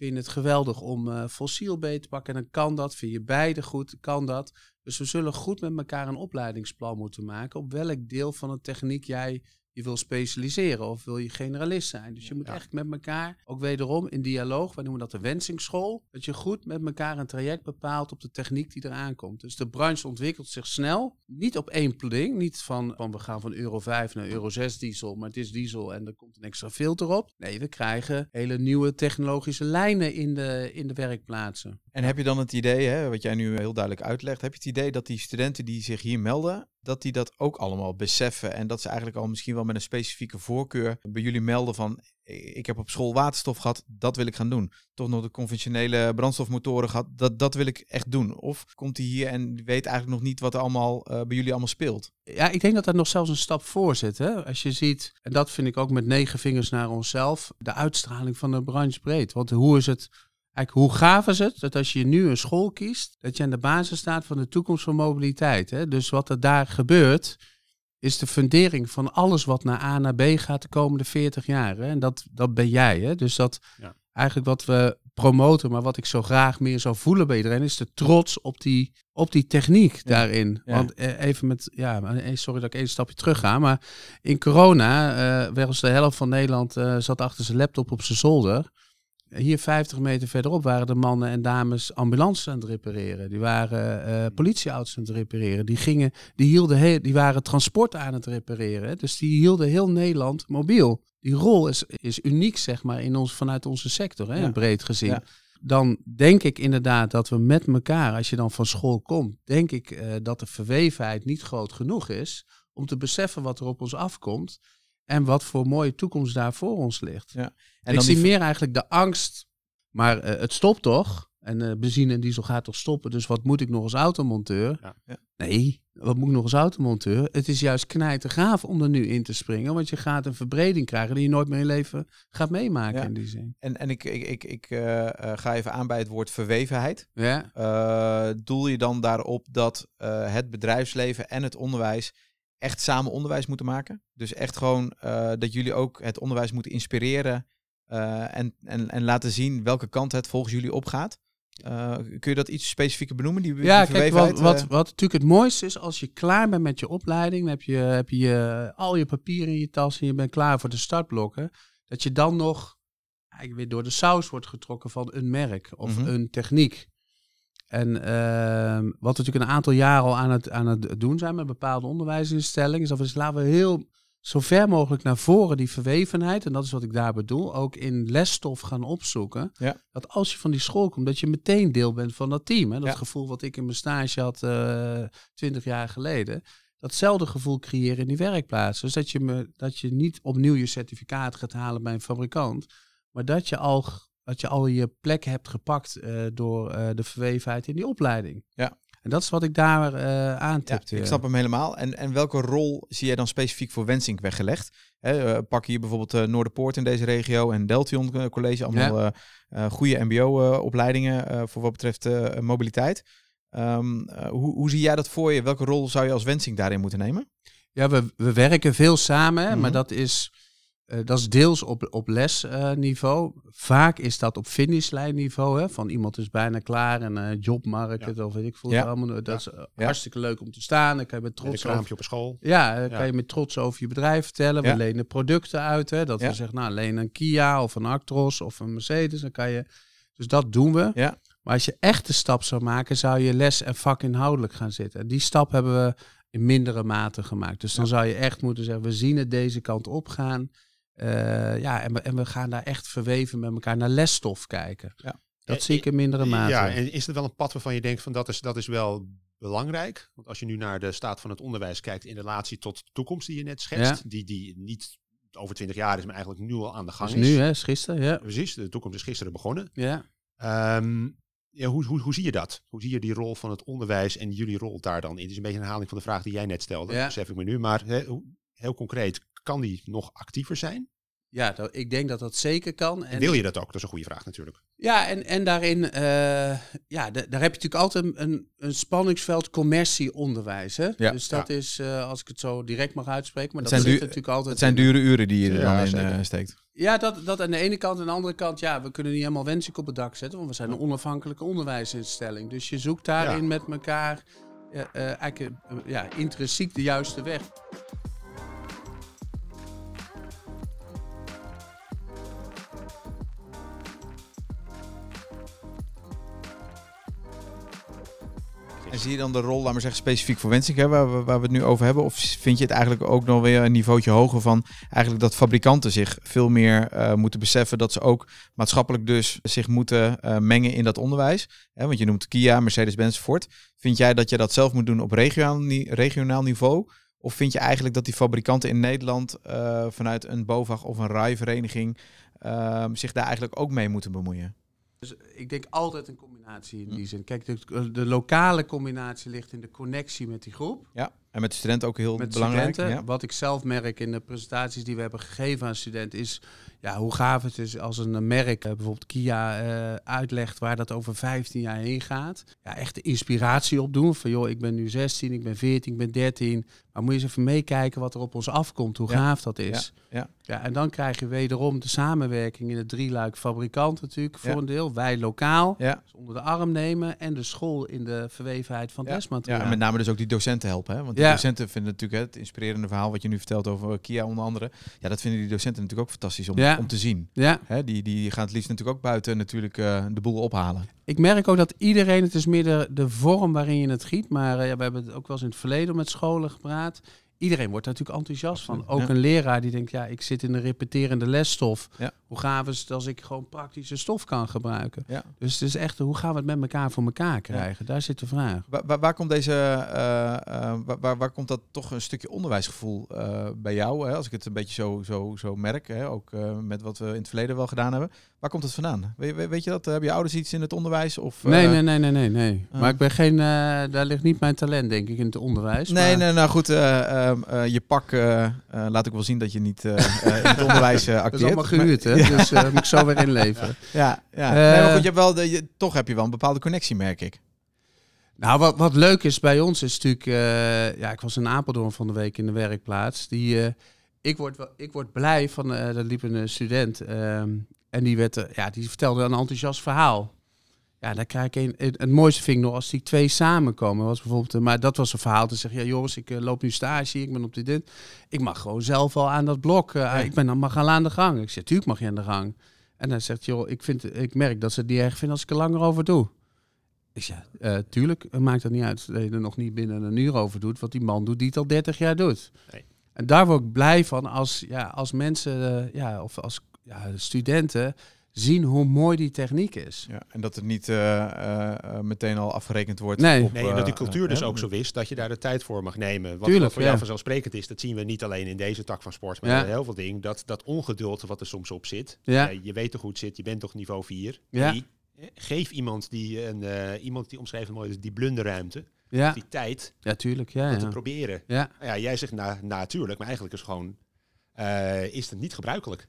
Vind het geweldig om eh, fossiel beet te pakken? En dan kan dat. Vind je beide goed? Kan dat. Dus we zullen goed met elkaar een opleidingsplan moeten maken. Op welk deel van de techniek jij je wil specialiseren of wil je generalist zijn. Dus je moet Ja. echt met elkaar, ook wederom in dialoog, wij noemen dat de wensingsschool, dat je goed met elkaar een traject bepaalt op de techniek die eraan komt. Dus de branche ontwikkelt zich snel, niet op één ding, niet van, van we gaan van euro 5 naar euro 6 diesel, maar het is diesel en er komt een extra filter op. Nee, we krijgen hele nieuwe technologische lijnen in de, in de werkplaatsen. En heb je dan het idee, hè, wat jij nu heel duidelijk uitlegt, heb je het idee dat die studenten die zich hier melden, dat die dat ook allemaal beseffen en dat ze eigenlijk al misschien wel met een specifieke voorkeur bij jullie melden van ik heb op school waterstof gehad, dat wil ik gaan doen. Toch nog de conventionele brandstofmotoren gehad, dat, dat wil ik echt doen. Of komt hij hier en weet eigenlijk nog niet wat er allemaal eh, bij jullie allemaal speelt? Ja, ik denk dat er nog zelfs een stap voor zit. Hè? Als je ziet, en dat vind ik ook met negen vingers naar onszelf, de uitstraling van de branche breed. Want hoe is het, hoe gaaf is het dat als je nu een school kiest, dat je aan de basis staat van de toekomst van mobiliteit. Hè? Dus wat er daar gebeurt, is de fundering van alles wat naar A naar B gaat de komende 40 jaar. Hè? En dat, dat ben jij. Hè? Dus dat Ja. eigenlijk wat we promoten, maar wat ik zo graag meer zou voelen bij iedereen, is de trots op die, op die techniek daarin. Ja. Want eh, even met, ja, eh, sorry dat ik één stapje terug ga, maar in corona eh was de helft van Nederland zat achter zijn laptop op zijn zolder. Hier 50 meter verderop waren de mannen en dames ambulances aan het repareren. Die waren eh politieauto's aan het repareren. Die, gingen, die, hielden he- die waren transport aan het repareren. Dus die hielden heel Nederland mobiel. Die rol is, is uniek, zeg maar, in ons, vanuit onze sector, hè, Ja. breed gezien. Ja. Dan denk ik inderdaad dat we met elkaar, als je dan van school komt, denk ik eh, dat de verwevenheid niet groot genoeg is om te beseffen wat er op ons afkomt en wat voor mooie toekomst daar voor ons ligt. En ik zie die- meer eigenlijk de angst, maar eh, het stopt toch? En eh, benzine en diesel gaat toch stoppen, dus wat moet ik nog als automonteur? Ja. Ja. Nee, wat moet ik nog als automonteur? Het is juist knijtergaaf om er nu in te springen, want je gaat een verbreding krijgen die je nooit meer in leven gaat meemaken Ja. in die zin. En, en ik, ik, ik, ik eh, ga even aan bij het woord verwevenheid. Ja, doel je dan daarop dat het bedrijfsleven en het onderwijs echt samen onderwijs moeten maken? Dus echt gewoon eh, dat jullie ook het onderwijs moeten inspireren eh, en, en, en laten zien welke kant het volgens jullie opgaat? Eh, kun je dat iets specifieker benoemen? Die, die Ja, kijk, wat, wat, wat natuurlijk het mooiste is, als je klaar bent met je opleiding, dan heb je, heb je je- al je papieren in je tas en je bent klaar voor de startblokken, dat je dan nog eigenlijk weer door de saus wordt getrokken van een merk of Mhm. een techniek. En ehm, wat we natuurlijk een aantal jaren al aan het, aan het doen zijn met bepaalde onderwijsinstellingen, is dat we dus laten we heel zo ver mogelijk naar voren die verwevenheid, en dat is wat ik daar bedoel, ook in lesstof gaan opzoeken. Ja. Dat als je van die school komt, dat je meteen deel bent van dat team. Hè? Dat Ja. gevoel wat ik in mijn stage had twintig jaar geleden. Datzelfde gevoel creëren in die werkplaats. Dus dat je, me, dat je niet opnieuw je certificaat gaat halen bij een fabrikant. Maar dat je al dat je al je plek hebt gepakt eh, door eh, de verwevenheid in die opleiding. Ja. En dat is wat ik daar Ja, aantipte. ik snap hem helemaal. En, en welke rol zie jij dan specifiek voor Wensink weggelegd? Hè, pak hier bijvoorbeeld Noorderpoort in deze regio en Deltion College. Allemaal eh, goede mbo-opleidingen voor wat betreft mobiliteit. Ehm, eh, hoe, hoe zie jij dat voor je? Welke rol zou je als Wensink daarin moeten nemen? Ja, we, we werken veel samen, hè, Mhm. maar dat is, eh, dat is deels op, op lesniveau. Vaak is dat op finishlijnniveau. Hè, van iemand is bijna klaar en eh jobmarkt of weet ik veel. Ja. Allemaal, dat is eh, hartstikke leuk om te staan. Dan kan je met een trots over, kraampje op een school. ja, dan kan je met trots over je bedrijf vertellen. We lenen producten uit. Hè, dat we zeggen, nou, leen een Kia of een Actros of een Mercedes. Dan kan je, dus dat doen we. Ja. Maar als je echt de stap zou maken, zou je les en vakinhoudelijk gaan zitten. En die stap hebben we in mindere mate gemaakt. Dus dan zou je echt moeten zeggen, we zien het deze kant op gaan. Eh, ja, en we, en we gaan daar echt verweven met elkaar naar lesstof kijken. Ja. Dat Eh, zie ik in mindere mate. Ja, en is er wel een pad waarvan je denkt van dat is, dat is wel belangrijk? Want als je nu naar de staat van het onderwijs kijkt in relatie tot de toekomst die je net schetst, die, die niet over twintig jaar is, maar eigenlijk nu al aan de gang dus is. nu, hè, is gisteren, ja. Precies, de toekomst is gisteren begonnen. ja. Ehm, ja, hoe, hoe, hoe zie je dat? Hoe zie je die rol van het onderwijs en jullie rol daar dan in? Het is een beetje een herhaling van de vraag die jij net stelde, Ja. besef ik me nu. Maar heel concreet, kan die nog actiever zijn? Ja, dat, ik denk dat dat zeker kan. En wil je dat ook? Dat is een goede vraag natuurlijk. Ja, en, en daarin, eh, ja, da- daar heb je natuurlijk altijd een, een, spanningsveld commercie-onderwijs. Hè? Ja. dus dat is, eh, als ik het zo direct mag uitspreken, maar Het dat zijn duur- natuurlijk altijd... Het zijn in- dure uren die je er Ja, dan in eh, steekt. Ja, dat, dat aan de ene kant. Aan de andere kant, ja, we kunnen niet helemaal wenselijk op het dak zetten, want we zijn een onafhankelijke onderwijsinstelling. Dus je zoekt daarin Ja. met elkaar eh, eigenlijk ja, intrinsiek de juiste weg. En zie je dan de rol, laat maar zeggen, specifiek voor Wensink, hè, waar, we, waar we het nu over hebben? Of vind je het eigenlijk ook nog weer een niveautje hoger van eigenlijk dat fabrikanten zich veel meer eh, moeten beseffen dat ze ook maatschappelijk dus zich moeten eh, mengen in dat onderwijs? Hè, want je noemt Kia, Mercedes-Benz, Ford. Vind jij dat je dat zelf moet doen op regionaal, regionaal niveau? Of vind je eigenlijk dat die fabrikanten in Nederland eh, vanuit een BOVAG of een RAI-vereniging eh, zich daar eigenlijk ook mee moeten bemoeien? Dus ik denk altijd een combinatie in die Hm. zin. Kijk, de, de lokale combinatie ligt in de connectie met die groep. Ja, en met de studenten ook heel met belangrijk. Ja. Wat ik zelf merk in de presentaties die we hebben gegeven aan studenten is ja, hoe gaaf het is als een merk, eh, bijvoorbeeld Kia, eh, uitlegt waar dat over 15 jaar heen gaat. Ja, echt de inspiratie opdoen van joh, ik ben nu 16, ik ben 14, ik ben 13. Maar moet je eens even meekijken wat er op ons afkomt, hoe Ja. gaaf dat is. ja. Ja, en dan krijg je wederom de samenwerking in het drieluik fabrikant natuurlijk voor Ja. een deel. Wij lokaal, Ja. dus onder de arm nemen en de school in de verwevenheid van Ja, lesmateriaal. Ja, en met name dus ook die docenten helpen. Hè? Want die Ja. docenten vinden natuurlijk hè, het inspirerende verhaal wat je nu vertelt over Kia onder andere. Ja, dat vinden die docenten natuurlijk ook fantastisch om, Ja. om te zien. ja. Hè? Die, die gaan het liefst natuurlijk ook buiten natuurlijk eh, de boel ophalen. Ik merk ook dat iedereen, het is meer de, de vorm waarin je het giet, maar eh, ja, we hebben het ook wel eens in het verleden met scholen gepraat. Iedereen wordt daar natuurlijk enthousiast van. Ook ja. een leraar die denkt, ja, ik zit in de repeterende lesstof. Ja. Hoe gaaf is het als ik gewoon praktische stof kan gebruiken? Ja. Dus het is echt, hoe gaan we het met elkaar voor elkaar krijgen? Daar zit de vraag. Waar, waar, waar komt deze, eh, eh, waar, waar, komt dat toch een stukje onderwijsgevoel eh, bij jou? Hè? Als ik het een beetje zo, zo, zo merk, hè? ook met wat we in het verleden wel gedaan hebben. Waar komt het vandaan? We, we- weet je dat? Hebben je ouders iets in het onderwijs? Of, Nee, eh, nee, nee, nee, nee. nee. Ah. Maar ik ben geen, eh, daar ligt niet mijn talent, denk ik, in het onderwijs. Nee, maar- nee, nou goed, eh, ehm, eh, je pak eh, eh, laat ook wel zien dat je niet eh, eh, in het onderwijs eh, Dat acteert. is allemaal Maar- gehuurd, hè? Ja. Dus eh, moet ik zo weer inleveren. Ja, ja. Eh, nee, maar goed, je hebt wel de, je, toch heb je wel een bepaalde connectie, merk ik. Nou, wat, wat leuk is bij ons is natuurlijk... eh, ja, ik was in Apeldoorn van de week in de werkplaats. Die, eh, ik, word, wel- ik word blij van... eh er liep een eh, student ehm, en die, werd, eh, ja, die vertelde een enthousiast verhaal. Ja, daar krijg ik een, het, mooiste vind ik nog als die twee samenkomen. Was bijvoorbeeld, eh, maar dat was een verhaal te zeggen... Ja, Joris, ik eh, loop nu stage, ik ben op dit, dit. Ik mag gewoon zelf al aan dat blok. Ja. Ik ben dan mag al aan de gang. Ik zeg, tuurlijk mag je aan de gang. En hij zegt, joh, ik, vind, ik merk dat ze het niet erg vinden als ik er langer over doe. Ik zeg, eh, tuurlijk, het maakt het niet uit dat je er nog niet binnen een uur over doet, wat die man doet die het al 30 jaar doet. Nee. En daar word ik blij van als, ja, als mensen, ja, of als ja, studenten zien hoe mooi die techniek is. Ja, en dat het niet eh, eh, eh, meteen al afgerekend wordt. Nee. op, Nee, en dat die cultuur dus ook zo is dat je daar de tijd voor mag nemen. Wat Tuurlijk, voor ja. jou vanzelfsprekend is, dat zien we niet alleen in deze tak van sport, maar Ja. in heel veel dingen. Dat, dat ongeduld wat er soms op zit. Ja. Je weet toch hoe het zit, je bent toch niveau 4. Ja. Die, geef iemand die, een, eh, iemand die omschreven mooi is, die blunderruimte, Ja, die tijd ja tuurlijk. Ja, om te proberen. ja. Ja, jij zegt na, natuurlijk, maar eigenlijk is gewoon eh, is het niet gebruikelijk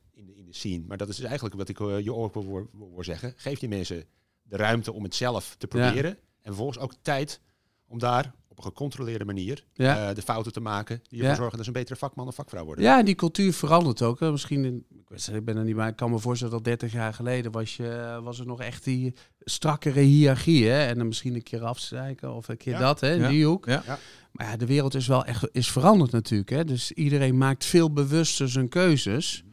scene. Maar dat is dus eigenlijk wat ik eh, je ook wil zeggen. Geef die mensen de ruimte om het zelf te Ja. proberen. En vervolgens ook tijd om daar op een gecontroleerde manier Ja. eh, de fouten te maken. Die ervoor Ja. zorgen dat ze een betere vakman of vakvrouw worden. Ja, die cultuur verandert ook. Hè. Misschien, in, ik, weet, ik ben er niet bij, ik kan me voorstellen dat 30 jaar geleden was, je, was er nog echt die strakkere hiërarchie. Hè? En dan misschien een keer afzeiken of een keer Ja. dat, hè, in Ja. die hoek. Ja. Ja. Maar ja, de wereld is wel echt is veranderd natuurlijk. Hè? Dus iedereen maakt veel bewuster zijn keuzes.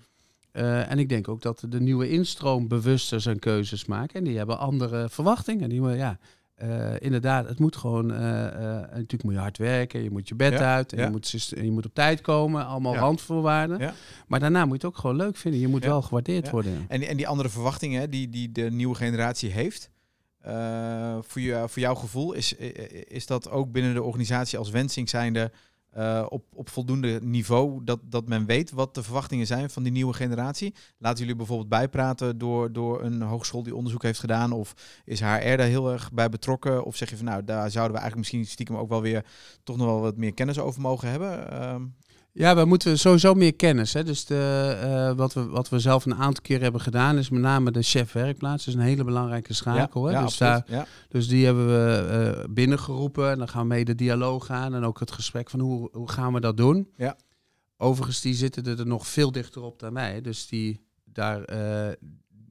Eh, en ik denk ook dat de nieuwe instroom bewuster zijn keuzes maakt. En die hebben andere verwachtingen. Die, ja, eh, inderdaad, het moet gewoon... eh, natuurlijk moet je hard werken, je moet je bed Ja, uit... en ja. je, moet, je moet op tijd komen, allemaal Ja. randvoorwaarden. Maar daarna moet je het ook gewoon leuk vinden. Je moet wel gewaardeerd Ja. worden. En, en die andere verwachtingen die, die de nieuwe generatie heeft, voor, je, voor jouw gevoel, is, is dat ook binnen de organisatie als wensing zijnde eh, op, op voldoende niveau dat, dat men weet wat de verwachtingen zijn van die nieuwe generatie? Laten jullie bijvoorbeeld bijpraten door, door een hogeschool die onderzoek heeft gedaan? Of is HR daar heel erg bij betrokken? Of zeg je van nou, daar zouden we eigenlijk misschien stiekem ook wel weer toch nog wel wat meer kennis over mogen hebben? Ehm, Ja, we moeten sowieso meer kennis. Hè. Dus de, eh, wat, we, wat we zelf een aantal keer hebben gedaan... is met name de chef werkplaats. Dat is een hele belangrijke schakel. hè. ja, dus daar, ja. Dus die hebben we eh, binnengeroepen. En dan gaan we mee de dialoog aan. En ook het gesprek van hoe, hoe gaan we dat doen. Ja. Overigens, die zitten er nog veel dichter op dan mij. Dus die daar... eh,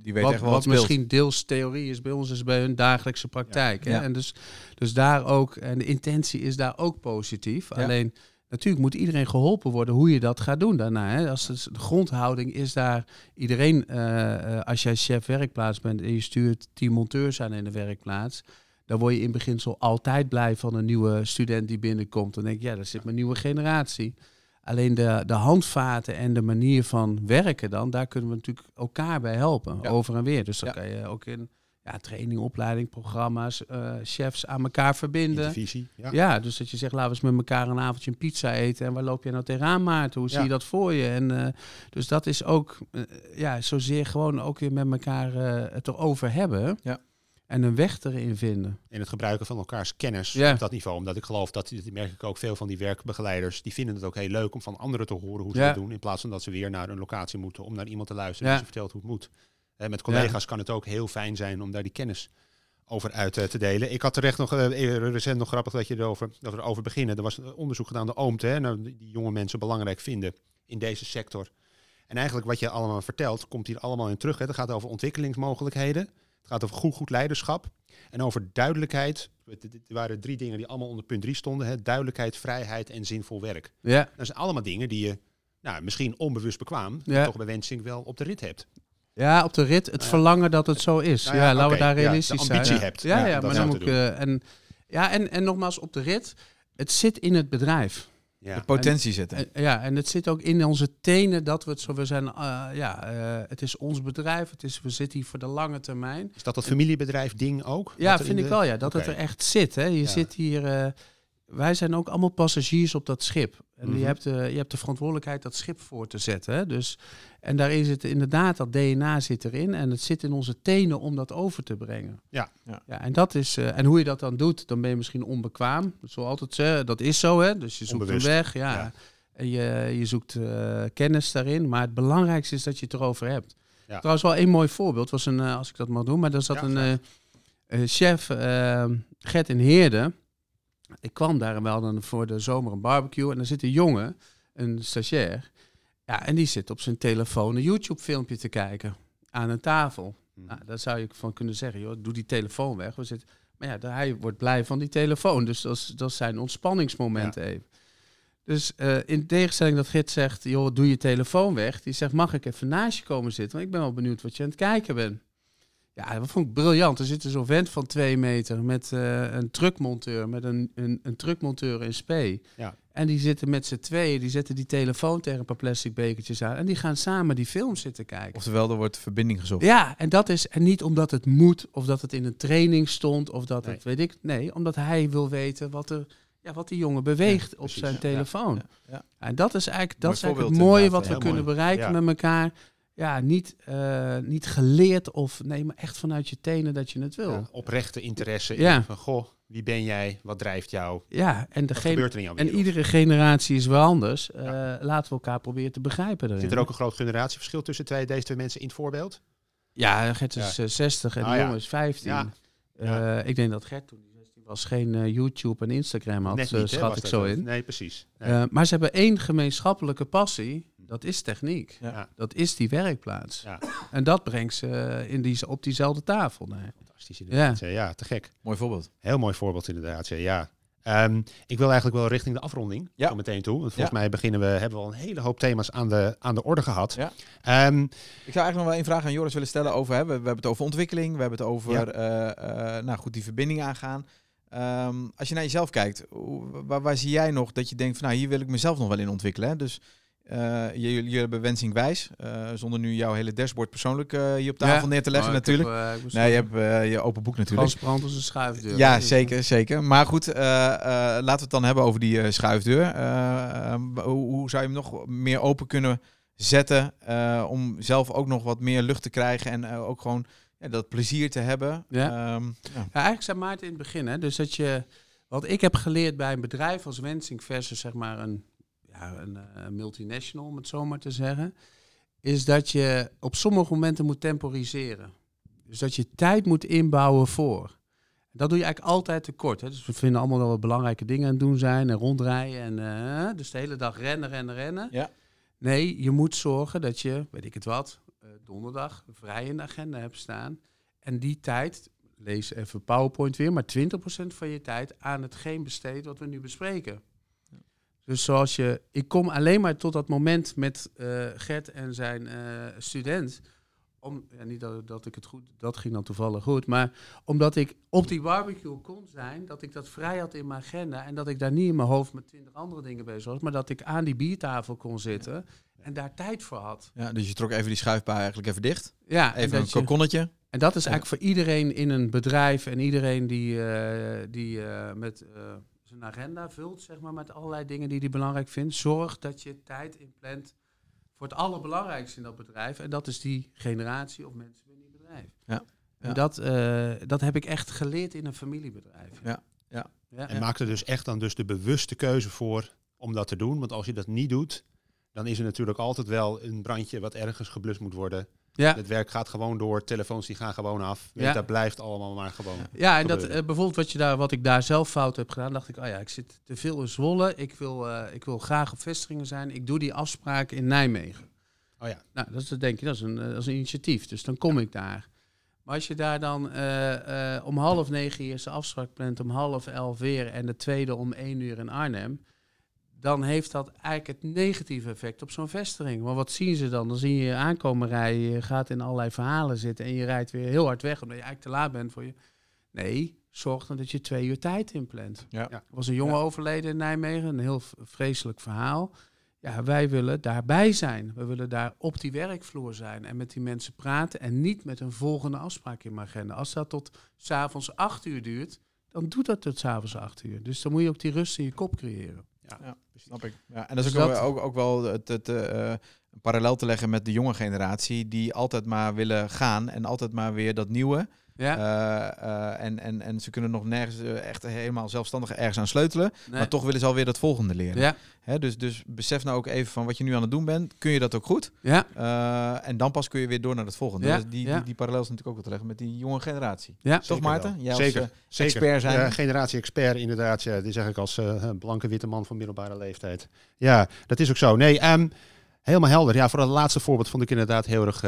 Die weet wat echt wel wat misschien deels theorie is bij ons, is bij hun dagelijkse praktijk. Hè? Ja. En dus, dus daar ook... En de intentie is daar ook positief. Alleen... Natuurlijk moet iedereen geholpen worden hoe je dat gaat doen daarna. Hè? Als het, de grondhouding is daar iedereen, eh, eh, als jij chef werkplaats bent en je stuurt tien monteurs aan in de werkplaats, dan word je in beginsel altijd blij van een nieuwe student die binnenkomt. Dan denk je, ja, daar zit mijn nieuwe generatie. Alleen de, de handvaten en de manier van werken dan, daar kunnen we natuurlijk elkaar bij helpen, Ja. over en weer. Dus dan Ja. kan je ook in ja, training, opleiding, programma's, eh, chefs aan elkaar verbinden. Intervisie. Ja. Ja. dus dat je zegt, laten we eens met elkaar een avondje een pizza eten. En waar loop je nou tegenaan, Maarten? Hoe zie je dat voor je? En, eh, dus dat is ook, eh, ja, zozeer gewoon ook weer met elkaar het erover hebben. Ja. En een weg erin vinden. En het gebruiken van elkaars kennis Ja. op dat niveau. Omdat ik geloof dat, dat merk ik ook veel van die werkbegeleiders, die vinden het ook heel leuk om van anderen te horen hoe ze doen. In plaats van dat ze weer naar een locatie moeten om naar iemand te luisteren die ze vertelt hoe het moet. Met collega's kan het ook heel fijn zijn om daar die kennis over uit eh, te delen. Ik had terecht nog eh, recent nog grappig dat je erover, dat we erover beginnen. Er was een onderzoek gedaan door OOMT, hè, nou, die jonge mensen belangrijk vinden in deze sector. En eigenlijk wat je allemaal vertelt, komt hier allemaal in terug. Hè. Het gaat over ontwikkelingsmogelijkheden. Het gaat over goed, goed leiderschap. En over duidelijkheid. Het- Er waren drie dingen die allemaal onder punt drie stonden. Hè. Duidelijkheid, vrijheid en zinvol werk. Ja, Dat zijn allemaal dingen die je nou, misschien onbewust bekwaam, Ja. toch bij Wensing wel op de rit hebt. Ja op de rit, het Ja. verlangen dat het zo is. Nou ja, ja, laten we daar realistisch zijn. ambitie ja. hebt, Ja, ja, maar dan te moet ik... eh, en, ja, en, en nogmaals, op de rit, het zit in het bedrijf. Ja. De potentie zitten. Eh, ja, en het zit ook in onze tenen dat we het zo... We zijn, eh, ja, eh, het is ons bedrijf, het is, we zitten hier voor de lange termijn. Is dat dat familiebedrijf ding ook? Ja, vind in ik wel, ja. Dat het er echt zit, hè. Je Ja. zit hier... eh, wij zijn ook allemaal passagiers op dat schip. En Mhm. je, hebt, de, je hebt de verantwoordelijkheid dat schip voor te zetten. Hè? Dus, en daar is het inderdaad, dat DNA zit erin. En het zit in onze tenen om dat over te brengen. Ja. Ja. ja en, dat is, eh, en hoe je dat dan doet, dan ben je misschien onbekwaam. Wel altijd, zeggen, dat is zo, hè. Dus je zoekt Onbewust. een weg, ja. Ja. En je, je zoekt eh, kennis daarin. Maar het belangrijkste is dat je het erover hebt. Ja. Trouwens, wel een mooi voorbeeld was een, eh, als ik dat mag doen. Maar daar zat een chef, Gert in Heerde. Ik kwam daar wel dan voor de zomer een barbecue. En er zit een jongen, een stagiair. Ja, en die zit op zijn telefoon een YouTube-filmpje te kijken. Aan een tafel. Mhm. Nou, daar zou je van kunnen zeggen, joh, doe die telefoon weg. We zitten, maar ja, hij wordt blij van die telefoon. Dus dat is, dat zijn ontspanningsmoment even. Dus eh, in tegenstelling dat Git zegt, joh, doe je telefoon weg. Die zegt, mag ik even naast je komen zitten? Want ik ben wel benieuwd wat je aan het kijken bent. Ja, dat vond ik briljant. Er zit zo'n vent van twee meter met eh, een truckmonteur, met een, een, een truckmonteur in spe. Ja. En die zitten met z'n tweeën, die zetten die telefoon tegen een paar plastic bekertjes aan. En die gaan samen die film zitten kijken. Oftewel, er wordt verbinding gezocht. Ja, en dat is en niet omdat het moet, of dat het in een training stond, of dat Nee. het weet ik. Nee, omdat hij wil weten wat er, ja, wat die jongen beweegt op zijn telefoon. ja. En dat is eigenlijk, dat Mooi is eigenlijk het mooie wat we kunnen mooi. bereiken met elkaar. Ja, niet, eh, niet geleerd of nee, maar echt vanuit je tenen dat je het wil. Ja, Ja, oprechte interesse Ja. in van, goh, wie ben jij? Wat drijft jou? en, Wat degene, gebeurt er in jouw en iedere generatie is wel anders. Eh, Laten we elkaar proberen te begrijpen. Erin. Zit er ook een groot generatieverschil tussen twee, deze twee mensen in het voorbeeld? Ja, Gert is eh, 60 en Ah, de ja. jongen is 15. Ja. Eh, ik denk dat Gert toen hij 16 was geen eh, YouTube en Instagram had, eh, niet, schat ik zo in. Nee, precies. Nee. Eh, maar ze hebben één gemeenschappelijke passie. Dat is techniek. Ja. Dat is die werkplaats. Ja. En dat brengt ze eh, in die, op diezelfde tafel. Nee. Fantastisch inderdaad. Ja. ja, te gek. Mooi voorbeeld. Heel mooi voorbeeld inderdaad. Ja. ja. Ehm, ik wil eigenlijk wel richting de afronding Ja. meteen toe. Want volgens Ja. mij beginnen we, hebben we al een hele hoop thema's aan de, aan de orde gehad. Ja. Ehm, Ik zou eigenlijk nog wel één vraag aan Joris willen stellen over. Hè, we, we hebben het over ontwikkeling, we hebben het over Ja. eh, eh, nou goed, die verbinding aangaan. Ehm, als je naar jezelf kijkt, waar, waar zie jij nog dat je denkt van nou hier wil ik mezelf nog wel in ontwikkelen. Hè? Dus eh, jullie, hebben wensing wijs, eh, zonder nu jouw hele dashboard persoonlijk eh, hier op tafel Ja. neer te leggen heb, natuurlijk. nee, je hebt je open boek natuurlijk. transparant als een schuifdeur. Ja, zeker, zeker. Maar goed, laten we het dan hebben over die schuifdeur. Hoe, hoe zou je hem nog meer open kunnen zetten om zelf ook nog wat meer lucht te krijgen en ook gewoon ja, dat plezier te hebben? Ja. Ehm, ja. Ja, eigenlijk zei Maarten in het begin, hè, dus dat je, wat ik heb geleerd bij een bedrijf als Wensing versus zeg maar een, ja, een eh, multinational, om het zo maar te zeggen, is dat je op sommige momenten moet temporiseren. Dus dat je tijd moet inbouwen voor. Dat doe je eigenlijk altijd tekort. Hè. Dus we vinden allemaal wel wat belangrijke dingen aan het doen zijn en rondrijden. En, eh, dus de hele dag rennen, rennen, rennen. Ja. Nee, je moet zorgen dat je, weet ik het wat, eh, donderdag vrij in de agenda hebt staan. En die tijd, lees even PowerPoint weer, maar 20% van je tijd aan hetgeen besteedt wat we nu bespreken. Dus zoals je, ik kom alleen maar tot dat moment met eh, Gert en zijn eh, student. Om, ja, niet dat, dat ik het goed, dat ging dan toevallig goed, maar omdat ik op die barbecue kon zijn, dat ik dat vrij had in mijn agenda en dat ik daar niet in mijn hoofd met twintig andere dingen bezig was, maar dat ik aan die biertafel kon zitten en daar tijd voor had. Ja, dus je trok even die schuifbaar eigenlijk even dicht. Ja, en Even een je- kokonnetje. en dat is eigenlijk voor iedereen in een bedrijf en iedereen die, eh, die met zijn agenda vult, zeg maar, met allerlei dingen die hij belangrijk vindt. Zorg dat je tijd inplant voor het allerbelangrijkste in dat bedrijf. En dat is die generatie of mensen binnen die bedrijf. Ja, ja. En dat, eh, dat heb ik echt geleerd in een familiebedrijf. Ja, ja. ja, En ja. maak er dus echt dan dus de bewuste keuze voor om dat te doen. Want als je dat niet doet, dan is er natuurlijk altijd wel een brandje wat ergens geblust moet worden. Ja. Het werk gaat gewoon door, telefoons die gaan gewoon af. Ja. Dat blijft allemaal maar gewoon. Ja, en dat, eh, bijvoorbeeld wat, je daar, wat ik daar zelf fout heb gedaan, dacht ik, oh ja, ik zit te veel in Zwolle. Ik wil, eh, ik wil graag op vestigingen zijn. Ik doe die afspraak in Nijmegen. Oh ja. Nou, dat is, denk je, dat is, een, eh, dat is een initiatief. Dus dan kom ik daar. Maar als je daar dan om half negen je eerste afspraak plant, om half elf weer en de tweede om één uur in Arnhem, dan heeft dat eigenlijk het negatieve effect op zo'n vestiging. Want wat zien ze dan? Dan zie je je aankomen rijden, je gaat in allerlei verhalen zitten en je rijdt weer heel hard weg omdat je eigenlijk te laat bent voor je. Nee, zorg dan dat je twee uur tijd inplant. Ja. Ja. Er was een jongen overleden in Nijmegen, een heel vreselijk verhaal. Ja, wij willen daarbij zijn. We willen daar op die werkvloer zijn en met die mensen praten en niet met een volgende afspraak in mijn agenda. Als dat tot s'avonds acht uur duurt, dan doet dat tot s'avonds acht uur. Dus dan moet je ook die rust in je kop creëren. Snap ik. Ja, en dat is Dus ook, dat- ook, ook wel het, het, een parallel te leggen met de jonge generatie, die altijd maar willen gaan en altijd maar weer dat nieuwe. Ja? Eh, eh, en, en, en ze kunnen nog nergens eh, echt helemaal zelfstandig ergens aan sleutelen. Nee. Maar toch willen ze alweer dat volgende leren. Ja, Hè, dus, dus besef nou ook even van wat je nu aan het doen bent. Kun je dat ook goed? ja, Eh, en dan pas kun je weer door naar het volgende. Ja, Dus die, ja. die, die parallel is natuurlijk ook wel te leggen met die jonge generatie. ja. Toch Maarten? Jij als, zeker, zeker. expert zijn. Ja, generatie expert, inderdaad. Ja, dit zeg ik als eh, blanke witte man van middelbare leeftijd. Ja, dat is ook zo. Nee, ehm, helemaal helder. Ja, voor het laatste voorbeeld vond ik inderdaad heel erg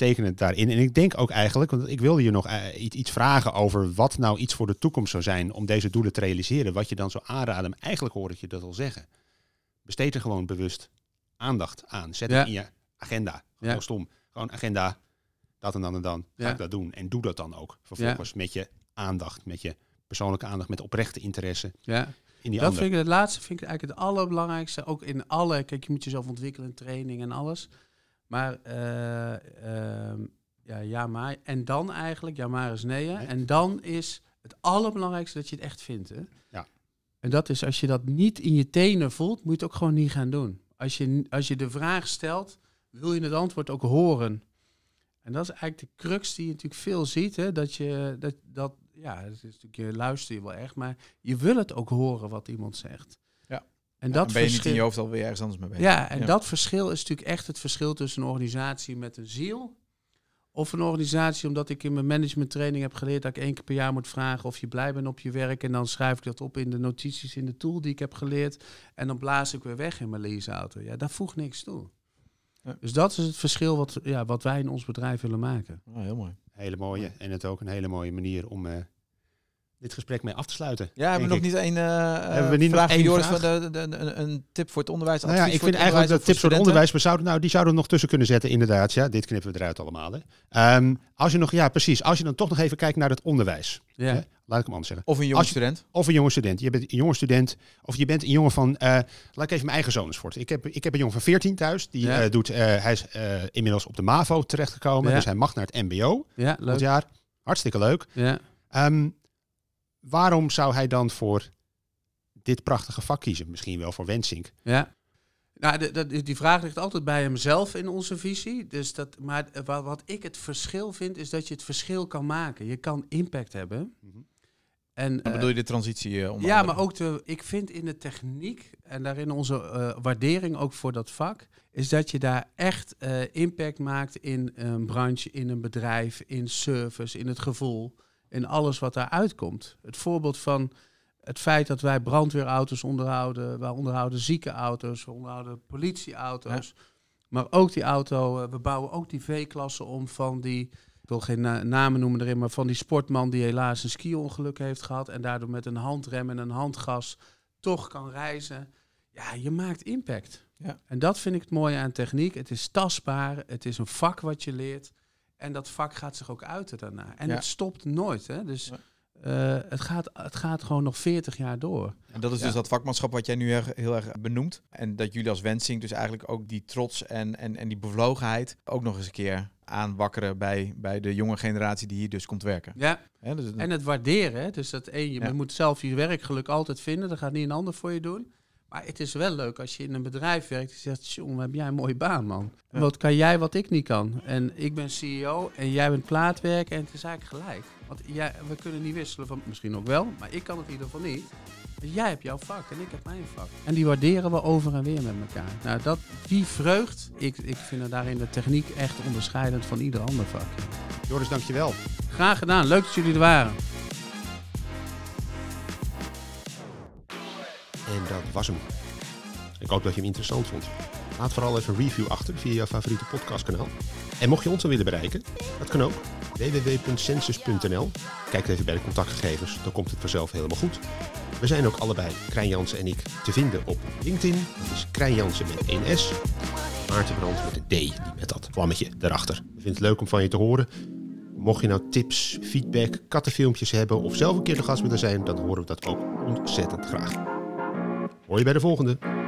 eh, tekenend daarin. En ik denk ook eigenlijk, want ik wilde je nog eh, iets, iets vragen over wat nou iets voor de toekomst zou zijn om deze doelen te realiseren. Wat je dan zou aanraden. Maar eigenlijk hoor ik je dat al zeggen. Besteed er gewoon bewust aandacht aan. Zet Ja. het in je agenda. Gewoon Ja. stom. Gewoon agenda. Dat en dan en dan. Ga Ja. ik dat doen. En doe dat dan ook. Vervolgens met je aandacht. Met je persoonlijke aandacht. Met oprechte interesse. ja. in die dat vind ik het laatste vind ik eigenlijk het allerbelangrijkste. Ook in alle, kijk, je moet jezelf ontwikkelen in training en alles. Maar eh, ehm, ja, ja, maar. En dan eigenlijk, ja, maar is nee. En dan is het allerbelangrijkste dat je het echt vindt. Hè? Ja. En dat is als je dat niet in je tenen voelt, moet je het ook gewoon niet gaan doen. Als je, als je de vraag stelt, wil je het antwoord ook horen. En dat is eigenlijk de crux die je natuurlijk veel ziet. Hè? Dat je, dat, dat, ja, het is natuurlijk, je luister je wel echt, maar je wil het ook horen wat iemand zegt. En Ja, dat dan ben je niet in verschil- je hoofd alweer ergens anders mee bezig. ja, en Ja. dat verschil is natuurlijk echt het verschil tussen een organisatie met een ziel. Of een organisatie, omdat ik in mijn management training heb geleerd dat ik één keer per jaar moet vragen of je blij bent op je werk. En dan schrijf ik dat op in de notities in de tool die ik heb geleerd. En dan blaas ik weer weg in mijn leaseauto. Ja, daar voegt niks toe. Ja. Dus dat is het verschil wat, ja, wat wij in ons bedrijf willen maken. Oh, heel mooi. Hele mooie. En het ook een hele mooie manier om eh, dit gesprek mee af te sluiten. Ja, hebben we nog niet een uh, Hebben we niet vraag van één Joris van de, de, de- een, tip voor het onderwijs? Nou ja, ik vind eigenlijk dat tips voor het onderwijs, we zouden, nou, die zouden we nog tussen kunnen zetten, inderdaad. Ja, dit knippen we eruit allemaal. Hè. Ehm, als je nog, ja, precies. Als je dan toch nog even kijkt naar het onderwijs. Ja. Hè? Laat ik hem anders zeggen. Of een jonge je- student? Of een jonge student. Je bent een jonge student. Of je bent een jongen van. eh, laat ik even mijn eigen zoon eens voor. Ik heb, ik heb een jongen van 14 thuis. Die Ja. eh, doet. eh, hij is eh, inmiddels op de MAVO terechtgekomen. Ja. Dus hij mag naar het MBO. Ja, Dit leuk. jaar. Hartstikke leuk. Ja. Ehm, waarom zou hij dan voor dit prachtige vak kiezen? Misschien wel voor Wensink. Ja. Nou, de, de- die vraag ligt altijd bij hemzelf in onze visie. Dus dat, maar wat, wat ik het verschil vind, is dat je het verschil kan maken. Je kan impact hebben. Mhm. En, Dan eh, bedoel je de transitie eh, onder ja, andere? maar ook de, ik vind in de techniek en daarin onze eh, waardering ook voor dat vak, is dat je daar echt eh, impact maakt in een branche, in een bedrijf, in service, in het gevoel, in alles wat daaruit komt. Het voorbeeld van het feit dat wij brandweerauto's onderhouden, wij onderhouden ziekenauto's, we onderhouden politieauto's, maar ook die auto, eh, we bouwen ook die V-klasse om van die ik wil geen na- namen noemen erin, maar van die sportman die helaas een ski-ongeluk heeft gehad en daardoor met een handrem en een handgas toch kan reizen. Ja, je maakt impact. Ja. En dat vind ik het mooie aan techniek. Het is tastbaar, het is een vak wat je leert. En dat vak gaat zich ook uiten daarna. En Ja. het stopt nooit. Hè? Dus eh, het, gaat, het gaat gewoon nog 40 jaar door. En dat is Ja. dus dat vakmanschap wat jij nu erg- heel erg benoemt. En dat jullie als Wensing dus eigenlijk ook die trots en, en, en die bevlogenheid ook nog eens een keer aanwakkeren bij, bij de jonge generatie die hier dus komt werken. Ja, dus het- En het waarderen. Hè? Dus dat één, je Ja. moet zelf je werkgeluk altijd vinden. Dat gaat niet een ander voor je doen. Maar het is wel leuk als je in een bedrijf werkt. Die zegt, jongen, heb jij een mooie baan, man. Ja. Wat kan jij wat ik niet kan? En ik ben CEO en jij bent plaatwerker. En het is eigenlijk gelijk. Want jij, we kunnen niet wisselen van, misschien ook wel. Maar ik kan het in ieder geval niet. Dus jij hebt jouw vak en ik heb mijn vak. En die waarderen we over en weer met elkaar. Nou, dat, die vreugd, ik, ik vind daarin de techniek echt onderscheidend van ieder ander vak. Joris, dankjewel. Graag gedaan. Leuk dat jullie er waren. En dat was hem. Ik hoop dat je hem interessant vond. Laat vooral even een review achter via jouw favoriete podcastkanaal. En mocht je ons dan willen bereiken, dat kan ook. www.census.nl Kijk even bij de contactgegevens, dan komt het vanzelf helemaal goed. We zijn ook allebei, Krijn Jansen en ik, te vinden op LinkedIn. Dat is Krijn Jansen met 1 S. Maarten Brand met een D, die met dat vlammetje erachter. We vinden het leuk om van je te horen. Mocht je nou tips, feedback, kattenfilmpjes hebben of zelf een keer de gast willen zijn, dan horen we dat ook ontzettend graag. Hoor je bij de volgende.